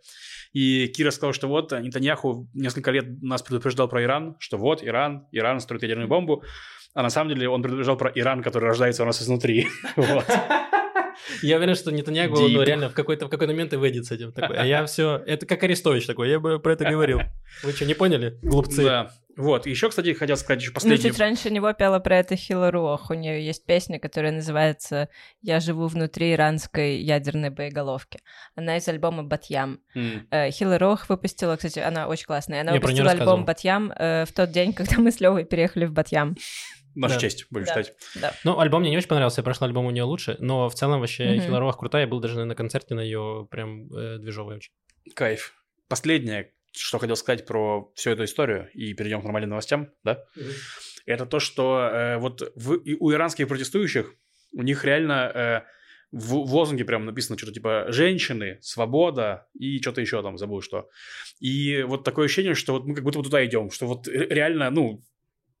и Кира сказал, что вот Нетаньяху несколько лет нас предупреждал про Иран, что вот Иран, Иран строит ядерную бомбу, а на самом деле он предупреждал про Иран, который рождается у нас изнутри. [LAUGHS] Я уверен, что Нетаньягу ну, реально в какой-то в какой-то момент и выйдет с этим. Такой. А я все... Это как Арестович такой, я бы про это говорил. [LAUGHS] Вы что, не поняли, глупцы? Да. Вот, еще, кстати, хотел сказать еще последнее. Ну, чуть раньше него пела про это Хила Руох. У нее есть песня, которая называется «Я живу внутри иранской ядерной боеголовки». Она из альбома «Батьям». Mm. Хила Руох выпустила, кстати, она очень классная. Она Я выпустила альбом «Батьям» э, в тот день, [LAUGHS] когда мы с Левой переехали в Батьям. Наша да. честь, будем да. считать. Да. Ну, альбом мне не очень понравился, я прошел альбом у нее лучше, но в целом вообще mm-hmm. Хила Руах крутая, я был даже на концерте на ее прям э, движовой очень. Кайф. Последнее, что хотел сказать про всю эту историю, и перейдем к нормальным новостям, да, mm-hmm. это то, что э, вот в, и у иранских протестующих, у них реально э, в, в лозунге прям написано что-то типа «женщины», «свобода» и что-то еще там, забыл что. И вот такое ощущение, что вот мы как будто бы туда идем, что вот реально, ну,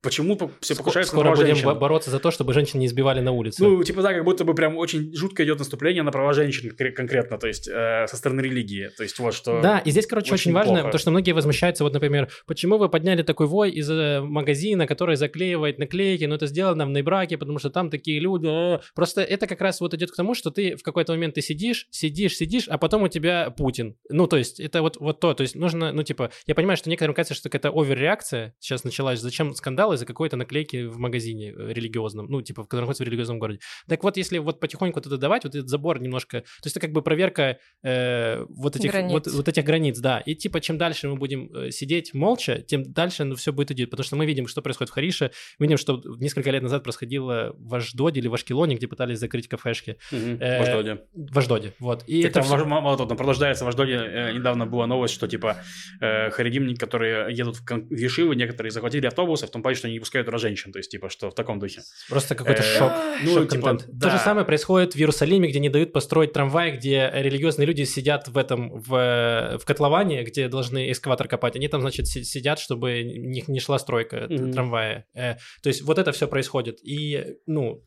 Почему все покушаются Скоро на права будем женщин? бороться за то, чтобы женщин не избивали на улице. Ну, типа да, как будто бы прям очень жутко идет наступление на права женщин конкретно, то есть э, со стороны религии. То есть вот что... Да, и здесь, короче, очень, очень важно, то, что многие возмущаются, вот, например, почему вы подняли такой вой из э, магазина, который заклеивает наклейки, но это сделано в Нейбраке, потому что там такие люди. Э, просто это как раз вот идет к тому, что ты в какой-то момент ты сидишь, сидишь, сидишь, а потом у тебя Путин. Ну, то есть это вот, вот то, то есть нужно, ну, типа, я понимаю, что некоторым кажется, что какая-то оверреакция сейчас началась, зачем скандалы из-за какой-то наклейки в магазине э, религиозном, ну, типа, который находится в религиозном городе. Так вот, если вот потихоньку это давать, вот этот забор немножко, то есть это как бы проверка э, вот, этих, границ. Вот, вот этих границ, да. И типа, чем дальше мы будем э, сидеть молча, тем дальше ну, все будет идти, потому что мы видим, что происходит в Харише, видим, что несколько лет назад происходило в Аждоде или в Ашкелоне, где пытались закрыть кафешки. Угу, э, в Аждоде. В Аждоде, вот. И так это там, все... мало того, там продолжается в Аждоде, э, недавно была новость, что типа э, харидимники, которые едут в, в Ешивы, некоторые захватили автобусы в том плане, что они не пускают туда женщин, то есть типа, что таком духе. Просто какой-то э, шок. Ну, типа, То же самое происходит в Иерусалиме, где не дают построить трамвай, где религиозные люди сидят в этом, в, в котловане, где должны эскаватор копать. Они там, значит, сидят, чтобы не, не шла стройка трамвая. Э, то есть вот это все происходит. И, ну,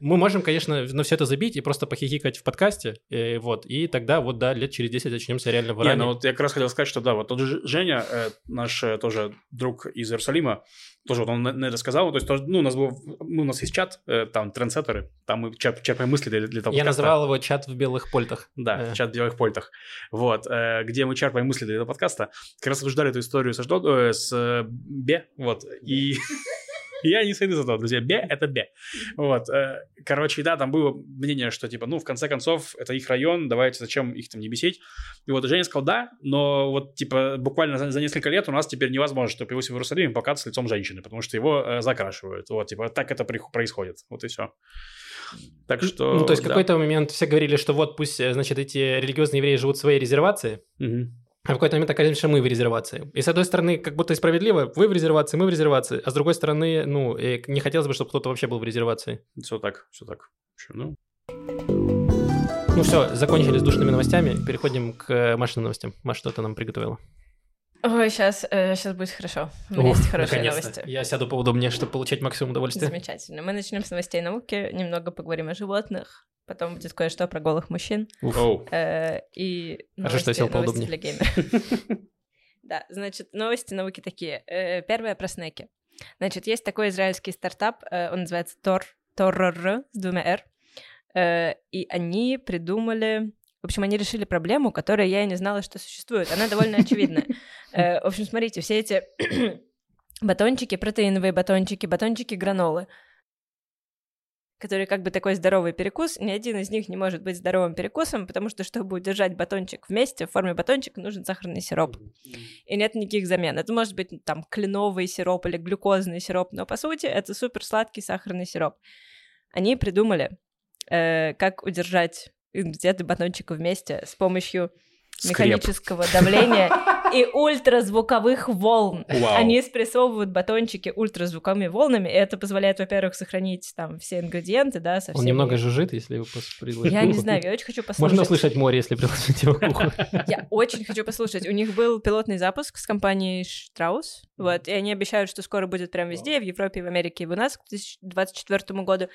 мы можем, конечно, на все это забить и просто похихикать в подкасте, и, э, вот, и тогда вот, да, лет через 10 очнемся реально в Не, ну вот я как раз хотел сказать, что да, вот тот же Женя, э, наш э, тоже друг из Иерусалима, тоже вот он на, на это сказал, то есть, тоже, ну, у нас был, ну, у нас есть чат, э, там, трендсеттеры, там мы черп, черпаем мысли для, для того Я подкаста. называл его чат в белых польтах. Да, э. чат в белых польтах, вот, э, где мы черпаем мысли для этого подкаста, как раз обсуждали эту историю со, э, с э, Бе, вот, и... [LAUGHS] [LAUGHS] Я не сойду за то, друзья. Бе — это бе. Вот. Э, короче, да, там было мнение, что, типа, ну, в конце концов, это их район, давайте зачем их там не бесить. И вот Женя сказал, да, но вот, типа, буквально за, за несколько лет у нас теперь невозможно, что появился в Иерусалиме показ с лицом женщины, потому что его э, закрашивают. Вот, типа, так это происходит. Вот и все. Так что... Ну, то есть, да. какой-то момент все говорили, что вот пусть, э, значит, эти религиозные евреи живут в своей резервации, угу. А в какой-то момент оказывается, что мы в резервации. И с одной стороны, как будто и справедливо, вы в резервации, мы в резервации, а с другой стороны, ну, не хотелось бы, чтобы кто-то вообще был в резервации. Все так, все так. Еще, ну. Ну все, закончили с душными новостями, переходим к Машиным новостям. Маша что-то нам приготовила. Ой, сейчас, э, сейчас будет хорошо. У меня Ух, есть хорошие новости. Я сяду поудобнее, чтобы получать максимум удовольствия. Замечательно. Мы начнем с новостей науки, немного поговорим о животных, Потом будет кое-что про голых мужчин. Э, и Хорошо, что я сел поудобнее. для геймера. [LAUGHS] Да, значит, новости науки такие. Э, первое про снеки. Значит, есть такой израильский стартап, э, он называется Tor, Tor с двумя R. И они придумали... В общем, они решили проблему, которую я и не знала, что существует. Она довольно очевидная. В общем, смотрите, все эти [CLEARS THROAT] батончики, протеиновые батончики, батончики гранолы, который как бы такой здоровый перекус, ни один из них не может быть здоровым перекусом, потому что, чтобы удержать батончик вместе, в форме батончика нужен сахарный сироп. И нет никаких замен. Это может быть там кленовый сироп или глюкозный сироп, но по сути это супер сладкий сахарный сироп. Они придумали, э, как удержать батончика вместе с помощью механического давления и [LAUGHS] ультразвуковых волн. Вау. Они спрессовывают батончики ультразвуковыми волнами, и это позволяет, во-первых, сохранить там все ингредиенты, да, со Он немного жужжит, если его приложить Я не знаю, я очень хочу послушать. Можно услышать море, если приложить его к уху. [LAUGHS] Я очень хочу послушать. У них был пилотный запуск с компанией Strauss, вот, и они обещают, что скоро будет прям везде, в Европе, в Америке и в нас к 2024 году.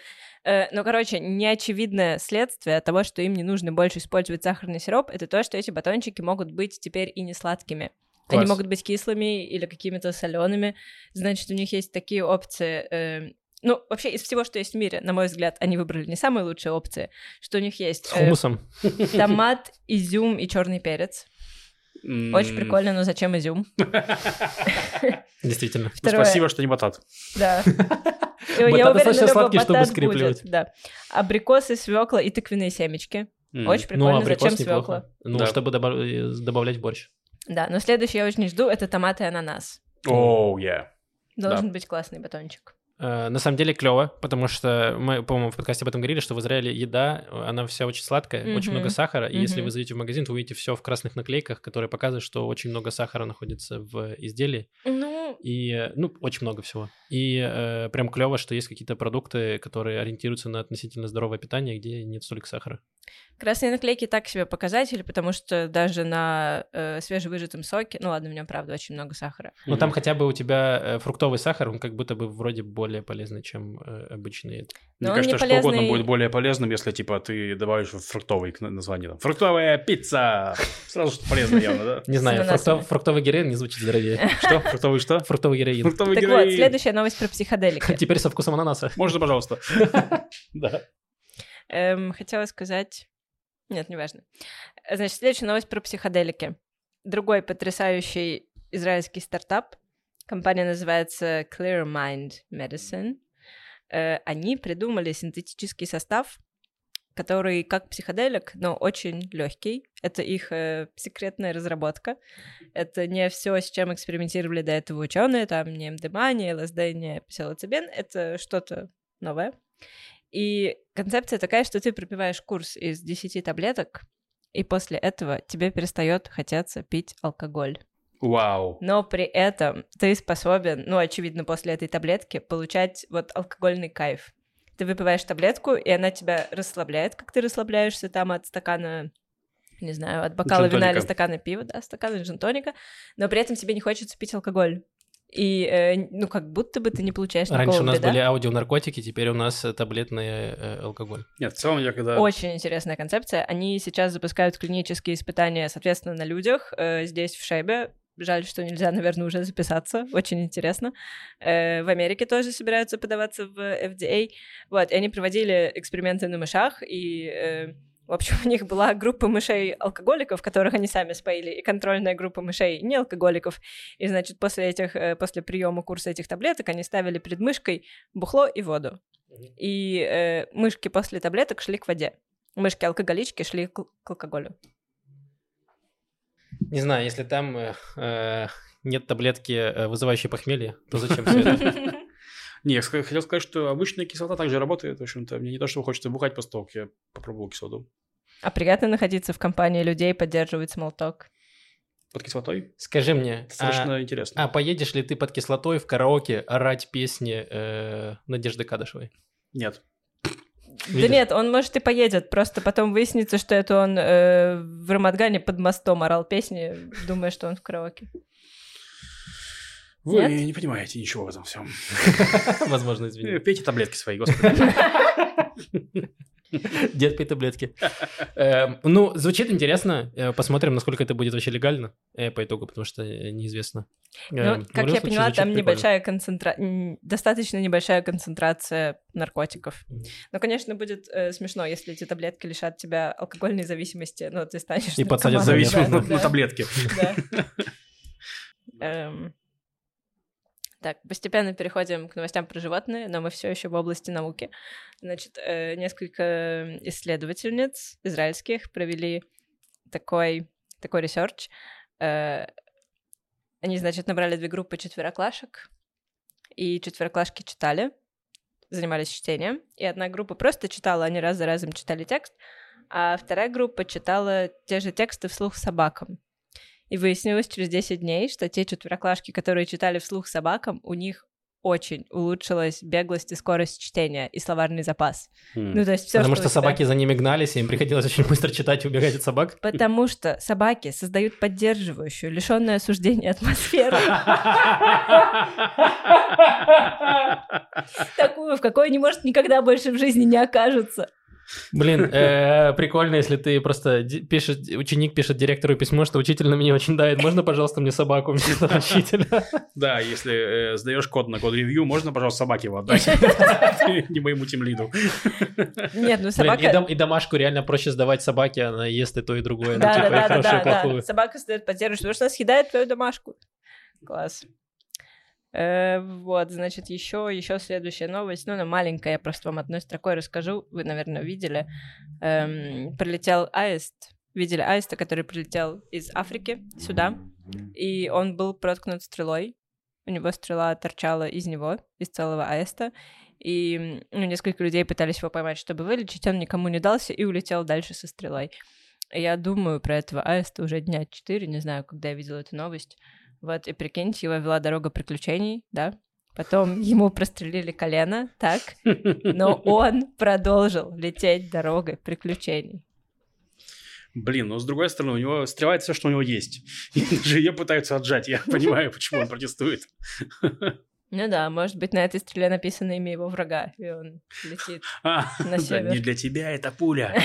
Э, но, короче, неочевидное следствие того, что им не нужно больше использовать сахарный сироп, это то, что эти батончики могут быть теперь и не сладкими. Класс. Они могут быть кислыми или какими-то солеными. Значит, у них есть такие опции. Э, ну, вообще, из всего, что есть в мире, на мой взгляд, они выбрали не самые лучшие опции. Что у них есть? С хумусом. Томат, изюм и черный перец. Очень прикольно, но зачем изюм? [LAUGHS] Действительно. [LAUGHS] Второе... Спасибо, что не батат. Да. [LAUGHS] Я достаточно сладкий, чтобы скрепливать. Да. Абрикосы, свекла и тыквенные семечки. Очень прикольно. Ну, зачем свекла? Ну, чтобы э, добавлять борщ. Да, но следующее я очень жду, это томаты и ананас. Оу, yeah. Должен быть классный батончик. Э, на самом деле клево, потому что мы, по-моему, в подкасте об этом говорили, что в Израиле еда, она вся очень сладкая, mm-hmm. очень много сахара, и mm-hmm. если вы зайдете в магазин, то увидите все в красных наклейках, которые показывают, что очень много сахара находится в изделии. Ну... И, ну, очень много всего. И э, прям клево, что есть какие-то продукты, которые ориентируются на относительно здоровое питание, где нет столько сахара. Красные наклейки так себе показатель, потому что даже на э, свежевыжатом соке, ну ладно, в нем правда очень много сахара. Но mm-hmm. там хотя бы у тебя э, фруктовый сахар, он как будто бы вроде более полезный, чем э, обычный. Но Мне кажется, полезный... что угодно будет более полезным, если типа ты добавишь фруктовый к названию. Фруктовая пицца! Сразу что полезно явно, да? Не знаю, фруктовый героин не звучит здоровее. [LAUGHS] Что? Фруктовый что? Фруктовый героин. Фруктовый так вот, следующая новость про психоделики. [LAUGHS] Теперь со вкусом ананаса. Можно, пожалуйста. [LAUGHS] Да. Эм, хотела сказать нет, неважно. Значит, следующая новость про психоделики. Другой потрясающий израильский стартап. Компания называется Clear Mind Medicine. Э, они придумали синтетический состав, который как психоделик, но очень легкий. Это их э, секретная разработка. Это не все, с чем экспериментировали до этого ученые, там не МДМА, не ЛСД, не псилоцибин. Это что-то новое. И концепция такая, что ты пропиваешь курс из 10 таблеток, и после этого тебе перестает хотеться пить алкоголь. Вау. Но при этом ты способен, ну, очевидно, после этой таблетки получать вот алкогольный кайф. Ты выпиваешь таблетку, и она тебя расслабляет, как ты расслабляешься там от стакана не знаю, от бокала вина или стакана пива, да, стакана джин-тоника, но при этом тебе не хочется пить алкоголь. И, э, ну, как будто бы ты не получаешь Раньше у нас вреда. были аудионаркотики, теперь у нас э, таблетный э, алкоголь. Нет, в целом я когда... Очень интересная концепция. Они сейчас запускают клинические испытания, соответственно, на людях э, здесь, в Шебе. Жаль, что нельзя, наверное, уже записаться. Очень интересно. Э, в Америке тоже собираются подаваться в FDA. Вот, и они проводили эксперименты на мышах, и... Э, в общем, у них была группа мышей-алкоголиков, которых они сами споили, и контрольная группа мышей неалкоголиков. И, значит, после этих, э, после приема курса этих таблеток они ставили перед мышкой бухло и воду. И э, мышки после таблеток шли к воде. Мышки-алкоголички шли к, к алкоголю. Не знаю, если там э, э нет таблетки, э, вызывающей похмелье, то зачем все это? [LAUGHS] Не, я хотел сказать, что обычная кислота также работает. В общем-то, мне не то, что хочется бухать после того, как я попробовал кислоту. А приятно находиться в компании людей, поддерживать смолток. Под кислотой? Скажи мне. Достаточно а, интересно. А поедешь ли ты под кислотой в караоке орать песни э, Надежды Кадышевой? Нет. Видишь? Да нет, он может и поедет, просто потом выяснится, что это он э, в Рамадгане под мостом орал песни, думая, что он в караоке. Вы Нет? не понимаете ничего в этом всем. Возможно, извините. Пейте таблетки свои, господи. [LAUGHS] [LAUGHS] Дед таблетки. Эм, ну, звучит интересно. Э, посмотрим, насколько это будет вообще легально э, по итогу, потому что э, неизвестно. Ну, эм, как я поняла, там небольшая концентрация, достаточно небольшая концентрация наркотиков. Ну, конечно, будет смешно, если эти таблетки лишат тебя алкогольной зависимости, но ты станешь И подсадят зависимость на таблетки. [LAUGHS] Так, постепенно переходим к новостям про животные, но мы все еще в области науки. Значит, э, несколько исследовательниц израильских провели такой, такой research. Э, они, значит, набрали две группы четвероклашек, и четвероклашки читали, занимались чтением, и одна группа просто читала, они раз за разом читали текст, а вторая группа читала те же тексты вслух собакам. И выяснилось через 10 дней, что те четвероклашки, которые читали вслух собакам, у них очень улучшилась беглость и скорость чтения и словарный запас. Mm. Ну, то есть все, Потому что, что собаки за ними гнались, и им приходилось очень быстро читать и убегать от собак. Потому что собаки создают поддерживающую, лишенную осуждения атмосферу. Такую, в какой не может никогда больше в жизни не окажется. Блин, [LAUGHS] э, прикольно, если ты просто пишешь, ученик пишет директору письмо, что учитель на меня очень давит. Можно, пожалуйста, мне собаку вместо учителя? [LAUGHS] Да, если э, сдаешь код на код-ревью, можно, пожалуйста, собаке его отдать? [LAUGHS] Не моему тимлиду. Нет, ну собака... И домашку реально проще сдавать собаке, она ест и то, и другое. Да, ну, да, типа, да, да. Собака сдает поддержку, потому что она съедает твою домашку. Класс. Э, вот, значит, еще, еще следующая новость. Ну, она маленькая, я просто вам одной строкой расскажу. Вы, наверное, видели. Эм, прилетел аист. Видели аиста, который прилетел из Африки сюда. И он был проткнут стрелой. У него стрела торчала из него, из целого аиста. И ну, несколько людей пытались его поймать, чтобы вылечить. Он никому не дался и улетел дальше со стрелой. Я думаю про этого аиста уже дня четыре, не знаю, когда я видела эту новость. Вот, и прикиньте, его вела дорога приключений, да? Потом ему прострелили колено, так? Но он продолжил лететь дорогой приключений. Блин, но с другой стороны, у него стреляет все, что у него есть. [LAUGHS] И даже ее пытаются отжать. Я [LAUGHS] понимаю, почему он протестует. [LAUGHS] Ну да, может быть, на этой стреле написано имя его врага, и он летит а, на север. Да, не для тебя это пуля.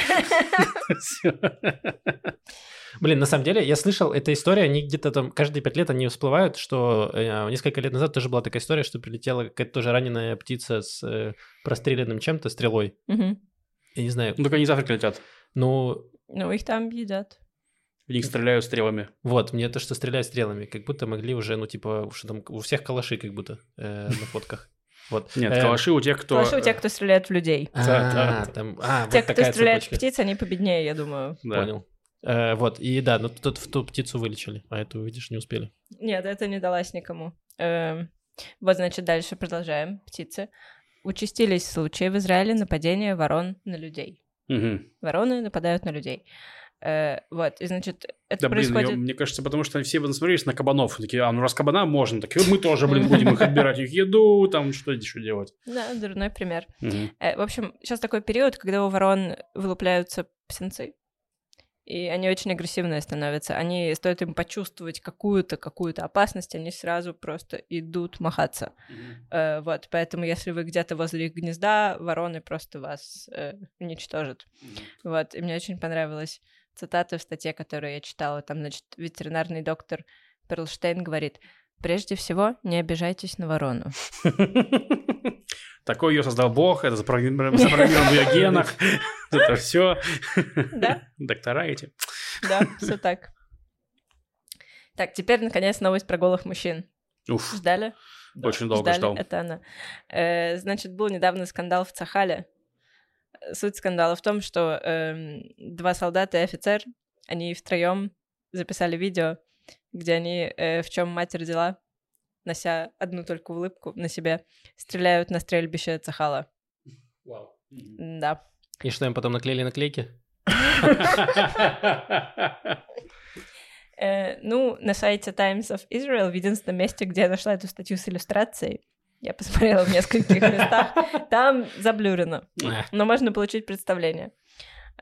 Блин, на самом деле, я слышал, эта история, они где-то там каждые пять лет они всплывают, что э, несколько лет назад тоже была такая история, что прилетела какая-то тоже раненая птица с э, простреленным чем-то, стрелой. Угу. Я не знаю. Ну, только они из Африки летят. Ну... Ну, их там едят. В них стреляют стрелами. Вот, мне то, что стреляют стрелами, как будто могли уже, ну, типа, что там, у всех калаши как будто э, на фотках. Вот. Нет, э, калаши у тех, кто... Калаши у тех, кто стреляет в людей. А, да, там... А, Те, кто стреляет в птиц, они победнее, я думаю. Понял. Э, вот, и да, ну тут в ту птицу вылечили, а эту, видишь, не успели. Нет, это не далось никому. Эм, вот, значит, дальше продолжаем. Птицы. Участились случаи в Израиле нападения ворон на людей. Вороны нападают на людей. Э, вот, и значит, это да, происходит... Блин, мне кажется, потому что все насмотрелись на кабанов. Такие, а, ну раз кабана можно, так мы тоже, блин, будем их отбирать, их еду, там, что еще делать. Да, дурной пример. Э, в общем, сейчас такой период, когда у ворон вылупляются птенцы, и они очень агрессивные становятся. Они, стоит им почувствовать какую-то какую-то опасность, они сразу просто идут махаться. Mm-hmm. Э, вот, поэтому если вы где-то возле их гнезда, вороны просто вас э, уничтожат. Mm-hmm. Вот, и мне очень понравилась цитата в статье, которую я читала. Там, значит, ветеринарный доктор Перлштейн говорит, прежде всего, не обижайтесь на ворону. [LAUGHS] Такой ее создал Бог, это запрограммировано в ее генах, [LAUGHS] это все. Да. Доктора эти. Да, все так. Так, теперь, наконец, новость про голых мужчин. Уф. Ждали? Очень долго ждал. Это она. Э, значит, был недавно скандал в Цахале. Суть скандала в том, что эм, два солдата и офицер, они втроем записали видео, где они, э, в чем мать родила, нося одну только улыбку на себе, стреляют на стрельбище Цахала. Вау. Да. И что им потом наклеили наклейки? Э, ну, на сайте Times of Israel, в единственном месте, где я нашла эту статью с иллюстрацией, я посмотрела в нескольких местах, там заблюрено, но можно получить представление.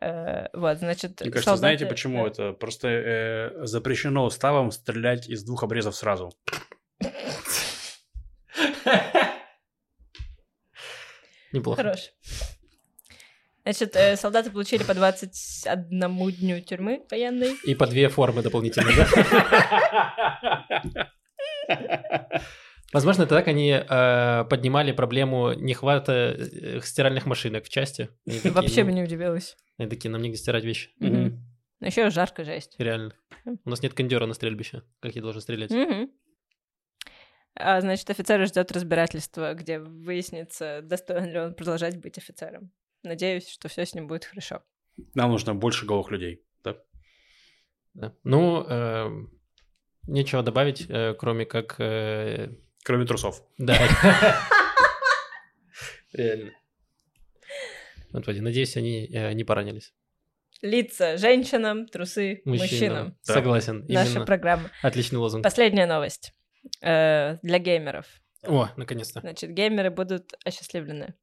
Э, вот, значит, Мне кажется, знаете почему? Это просто э, запрещено уставом стрелять из двух обрезов сразу. Неплохо. Хорош. Значит, э, солдаты получили по 21 дню тюрьмы военной. И по две формы дополнительные, да? Возможно, это так они э, поднимали проблему нехвата э, стиральных машинок в части. Такие, Вообще ну, бы не удивилась. Они такие, нам негде стирать вещи. Угу. Ну, еще жарко, жесть. Реально. У нас нет кондера на стрельбище. Как я должен стрелять? Угу. А значит, офицера ждет разбирательство, где выяснится, достоин ли он продолжать быть офицером. Надеюсь, что все с ним будет хорошо. Нам нужно больше голых людей, да? Да. Ну, э, нечего добавить, э, кроме как... Э... Кроме трусов. Да. [LAUGHS] Реально. Вот, Вадим, надеюсь, они э, не поранились. Лица женщинам, трусы мужчинам. мужчинам. Да. Согласен. Наша именно. программа. Отличный лозунг. Последняя новость э, для геймеров. О, наконец-то. Значит, геймеры будут осчастливлены.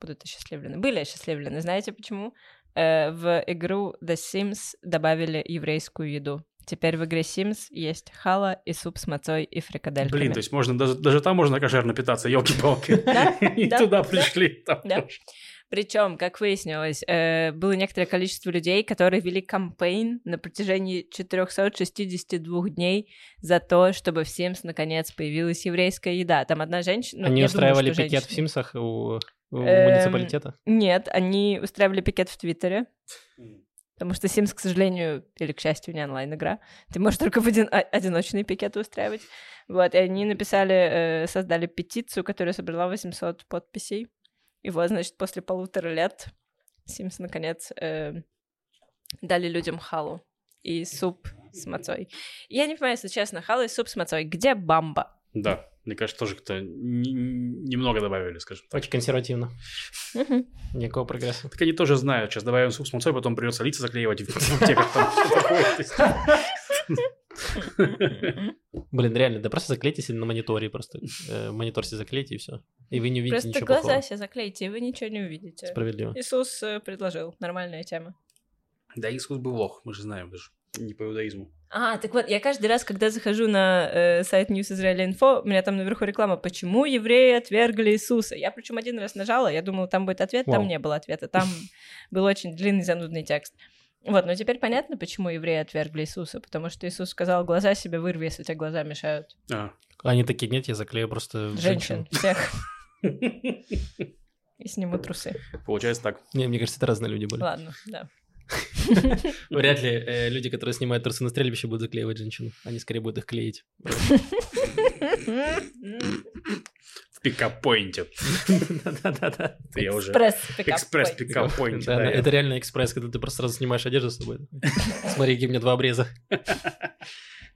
Будут осчастливлены. Были осчастливлены. Знаете почему? Э, в игру The Sims добавили еврейскую еду. Теперь в игре Sims есть хала и суп с мацой и фрикадельками. Блин, то есть можно даже, даже там можно кошерно питаться, елки-палки. [LAUGHS] И туда пришли. Причем, как выяснилось, э, было некоторое количество людей, которые вели кампейн на протяжении 462 дней за то, чтобы в Sims наконец появилась еврейская еда. Там одна женщина... Они устраивали думаю, пикет женщина. в Симсах у, у эм, муниципалитета? Нет, они устраивали пикет в Твиттере. Потому что Sims, к сожалению, или к счастью, не онлайн-игра. Ты можешь только в один, одиночный пикет устраивать. Вот, и они написали, э, создали петицию, которая собрала 800 подписей. И вот, значит, после полутора лет Sims, наконец, э, дали людям халу и суп с мацой. Я не понимаю, если честно, халу и суп с мацой. Где бамба? Да, мне кажется, тоже как-то немного добавили, скажем так. Очень консервативно. Никакого прогресса. Так они тоже знают, сейчас добавим суп с мацой, потом придется лица заклеивать в теках там. [LAUGHS] Блин, реально, да просто заклейте себе на мониторе, просто э, монитор себе заклейте и все. И вы не увидите просто ничего Просто глаза себе заклейте, и вы ничего не увидите. Справедливо. Иисус э, предложил, нормальная тема. Да, Иисус был лох, мы же знаем даже, не по иудаизму. А, так вот, я каждый раз, когда захожу на э, сайт News Israel Info, у меня там наверху реклама, почему евреи отвергли Иисуса. Я причем один раз нажала, я думала, там будет ответ, Вау. там не было ответа, там был очень длинный занудный текст. Вот, но теперь понятно, почему евреи отвергли Иисуса, потому что Иисус сказал, глаза себе вырви, если тебе глаза мешают. А. Они такие, нет, я заклею просто женщин. Женщин, всех. [LAUGHS] И сниму трусы. Получается так. Не, мне кажется, это разные люди были. Ладно, да. [LAUGHS] Вряд ли э, люди, которые снимают трусы на стрельбище, будут заклеивать женщину. Они скорее будут их клеить. [LAUGHS] пикапоинте. Да-да-да. Я уже... Экспресс пикапоинте. Это реально экспресс, когда ты просто сразу снимаешь одежду с собой. Смотри, какие у меня два обреза.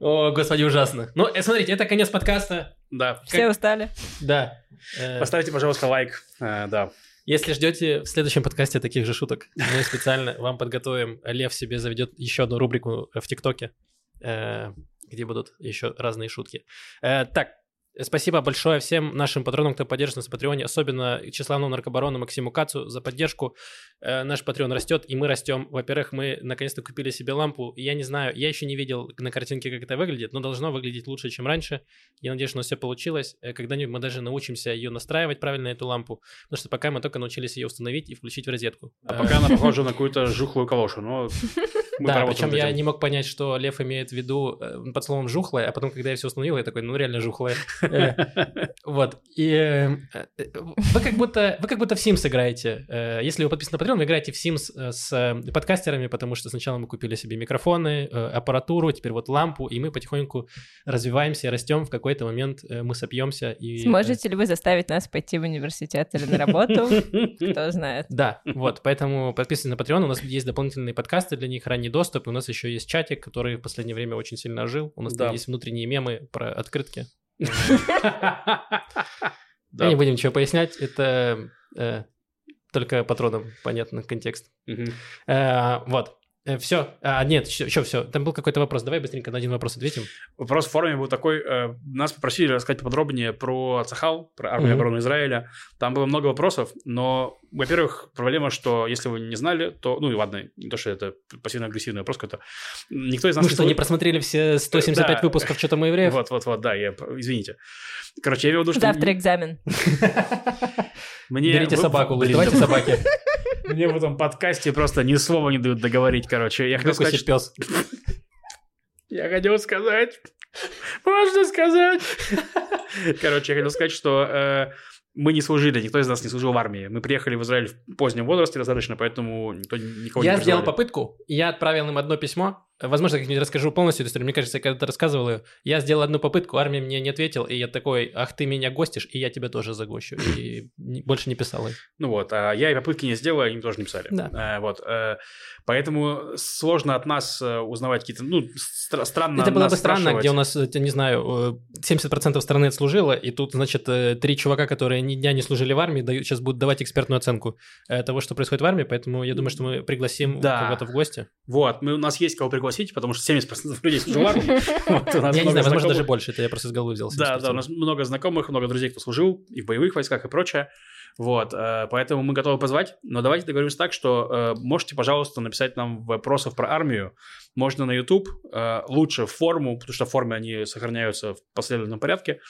О, господи, ужасно. Ну, э, смотрите, это конец подкаста. Да. Все устали? Да. Э, Поставьте, пожалуйста, лайк. Э, да. Если ждете в следующем подкасте таких же шуток, мы специально вам подготовим. Лев себе заведет еще одну рубрику в ТикТоке, где будут еще разные шутки. Так, Спасибо большое всем нашим патронам, кто поддержит нас в Патреоне, особенно тщеславному наркобарону Максиму Кацу за поддержку. Э, наш Патреон растет, и мы растем. Во-первых, мы наконец-то купили себе лампу. Я не знаю, я еще не видел на картинке, как это выглядит, но должно выглядеть лучше, чем раньше. Я надеюсь, что у нас все получилось. Э, когда-нибудь мы даже научимся ее настраивать правильно, эту лампу, потому что пока мы только научились ее установить и включить в розетку. А пока она похожа на какую-то жухлую калошу, но [LAUGHS] да, причем я не мог понять, что Лев имеет в виду э, под словом жухлое, а потом, когда я все установил, я такой, ну реально жухлое. [LAUGHS] Э, [LAUGHS] вот. И э, вы как будто вы как будто в Sims играете. Если вы подписаны на Patreon, вы играете в Sims с подкастерами, потому что сначала мы купили себе микрофоны, аппаратуру, теперь вот лампу, и мы потихоньку развиваемся, растем. В какой-то момент мы сопьемся. И... Сможете ли вы заставить нас пойти в университет или на работу? [LAUGHS] Кто знает. Да, вот. Поэтому подписывайтесь на Patreon. У нас есть дополнительные подкасты для них, ранний доступ. И у нас еще есть чатик, который в последнее время очень сильно ожил. У нас да. там есть внутренние мемы про открытки. Мы не будем ничего пояснять. Это э, только патронам понятно контекст. Э, вот. Э, все. А, нет, еще все. Там был какой-то вопрос. Давай быстренько на один вопрос ответим. Вопрос в форуме был такой. Э, нас попросили рассказать подробнее про Цахал, про армию mm-hmm. обороны Израиля. Там было много вопросов, но, во-первых, проблема, что если вы не знали, то... Ну и ладно, не то, что это пассивно-агрессивный вопрос какой-то. Никто из нас... Ну что, не просмотрели все 175 да. выпусков «Что там у евреев»? Вот-вот-вот, да, я... извините. Короче, я имею в виду, что... Завтра экзамен. Мне... Берите собаку, [LAUGHS] давайте собаки. Мне в этом подкасте просто ни слова не дают договорить, короче. Я хотел сказать, пес. [LAUGHS] Я хотел сказать... Можно сказать? Короче, я хотел сказать, что э, мы не служили, никто из нас не служил в армии. Мы приехали в Израиль в позднем возрасте достаточно, поэтому никто никого я не Я сделал попытку, я отправил им одно письмо, Возможно, я как-нибудь расскажу полностью эту историю. Мне кажется, я когда-то рассказывал ее, я сделал одну попытку, армия мне не ответил, и я такой, ах, ты меня гостишь, и я тебя тоже загощу. [LAUGHS] И больше не писал их. Ну вот, а я и попытки не сделал, они тоже не писали. Да. А, вот, а, поэтому сложно от нас э, узнавать какие-то, ну, стра- странно Это было бы странно, где у нас, не знаю, 70% страны отслужило, и тут, значит, три чувака, которые ни дня не служили в армии, дают, сейчас будут давать экспертную оценку того, что происходит в армии, поэтому я думаю, что мы пригласим да. кого-то в гости. Вот, мы, у нас есть кого пригласить пригласить, потому что 70% людей служил в армии. Я не знаю, возможно, даже больше, это я просто с головы взял. Да, да, у нас много знакомых, много друзей, кто служил и в боевых войсках и прочее. Вот, э, поэтому мы готовы позвать, но давайте договоримся так, что э, можете, пожалуйста, написать нам вопросов про армию, можно на YouTube, э, лучше в форму, потому что в форме они сохраняются в последовательном порядке,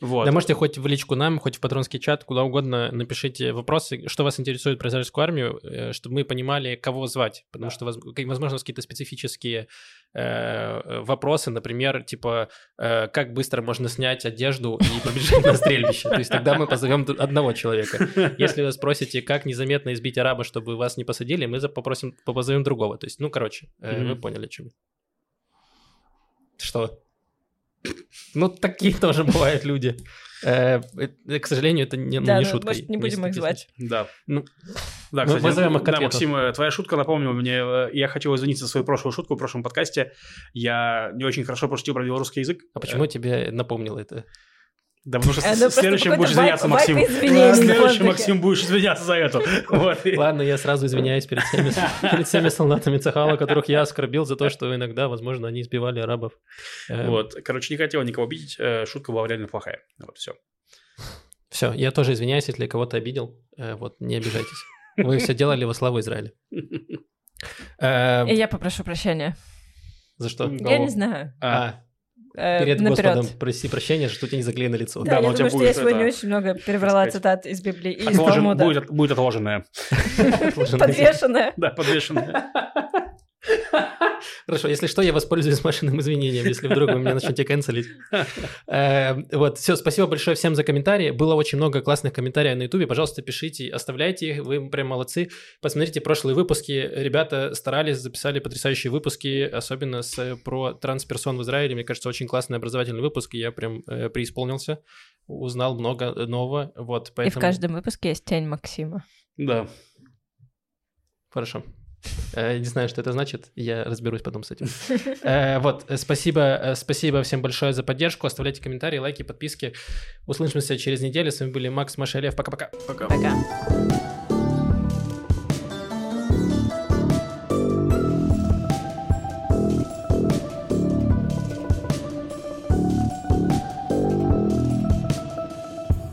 вот. Да можете хоть в личку нам, хоть в патронский чат, куда угодно напишите вопросы, что вас интересует про израильскую армию, э, чтобы мы понимали, кого звать. Потому что, возможно, какие-то специфические э, вопросы, например, типа, э, как быстро можно снять одежду и побежать на стрельбище. То есть тогда мы позовем одного человека. Если вы спросите, как незаметно избить араба, чтобы вас не посадили, мы попросим, позовем другого. То есть, ну, короче, вы поняли, о чем. Что? Ну, такие [LAUGHS] тоже бывают люди. Э, к сожалению, это не, ну, да, не ну, шутка. Может, не будем их звать. Да. Ну, да, кстати, вызовем их да, Максим, э, твоя шутка напомнила мне, э, я хочу извиниться за свою прошлую шутку в прошлом подкасте. Я не очень хорошо пошутил про белорусский язык. А почему тебе напомнило это? Да, потому что это следующим будешь извиняться, Максим. Следующим, Максим, будешь извиняться за это. [LAUGHS] Вот. Ладно, я сразу извиняюсь перед всеми, [LAUGHS] перед всеми солдатами Цехала, которых я оскорбил за то, что иногда, возможно, они избивали арабов. Эм. Вот. Короче, не хотел никого обидеть. Э, шутка была реально плохая. Вот, все. Все, я тоже извиняюсь, если кого-то обидел. Э, вот, не обижайтесь. Вы все делали во славу Израиля. [LAUGHS] Эм. И я попрошу прощения. За что? Я не знаю. А, Э, Перед наперед. Господом проси прощения, что у тебя не заклеено лицо. Да, да я думаю, что я сегодня это... очень много перебрала цитат из Библии и Отложен, из Талмуда. Будет, будет отложенное. Подвешенное. Да, подвешенное. [LAUGHS] [LAUGHS] Хорошо, если что, я воспользуюсь машинным извинением, если вдруг вы меня начнете канцелить. [LAUGHS] Э, вот, все, спасибо большое всем за комментарии. Было очень много классных комментариев на Ютубе. Пожалуйста, пишите, оставляйте их, вы прям молодцы. Посмотрите прошлые выпуски. Ребята старались, записали потрясающие выпуски, особенно с, про трансперсон в Израиле. Мне кажется, очень классный образовательный выпуск, и я прям э, преисполнился, узнал много нового. Вот, поэтому... И в каждом выпуске есть тень Максима. Да. Хорошо. Э, не знаю, что это значит, я разберусь потом с этим. [LAUGHS] Э, вот, э, спасибо, спасибо всем большое за поддержку. Оставляйте комментарии, лайки, подписки. Услышимся через неделю. С вами были Макс Машелев. Пока-пока. Пока. Пока.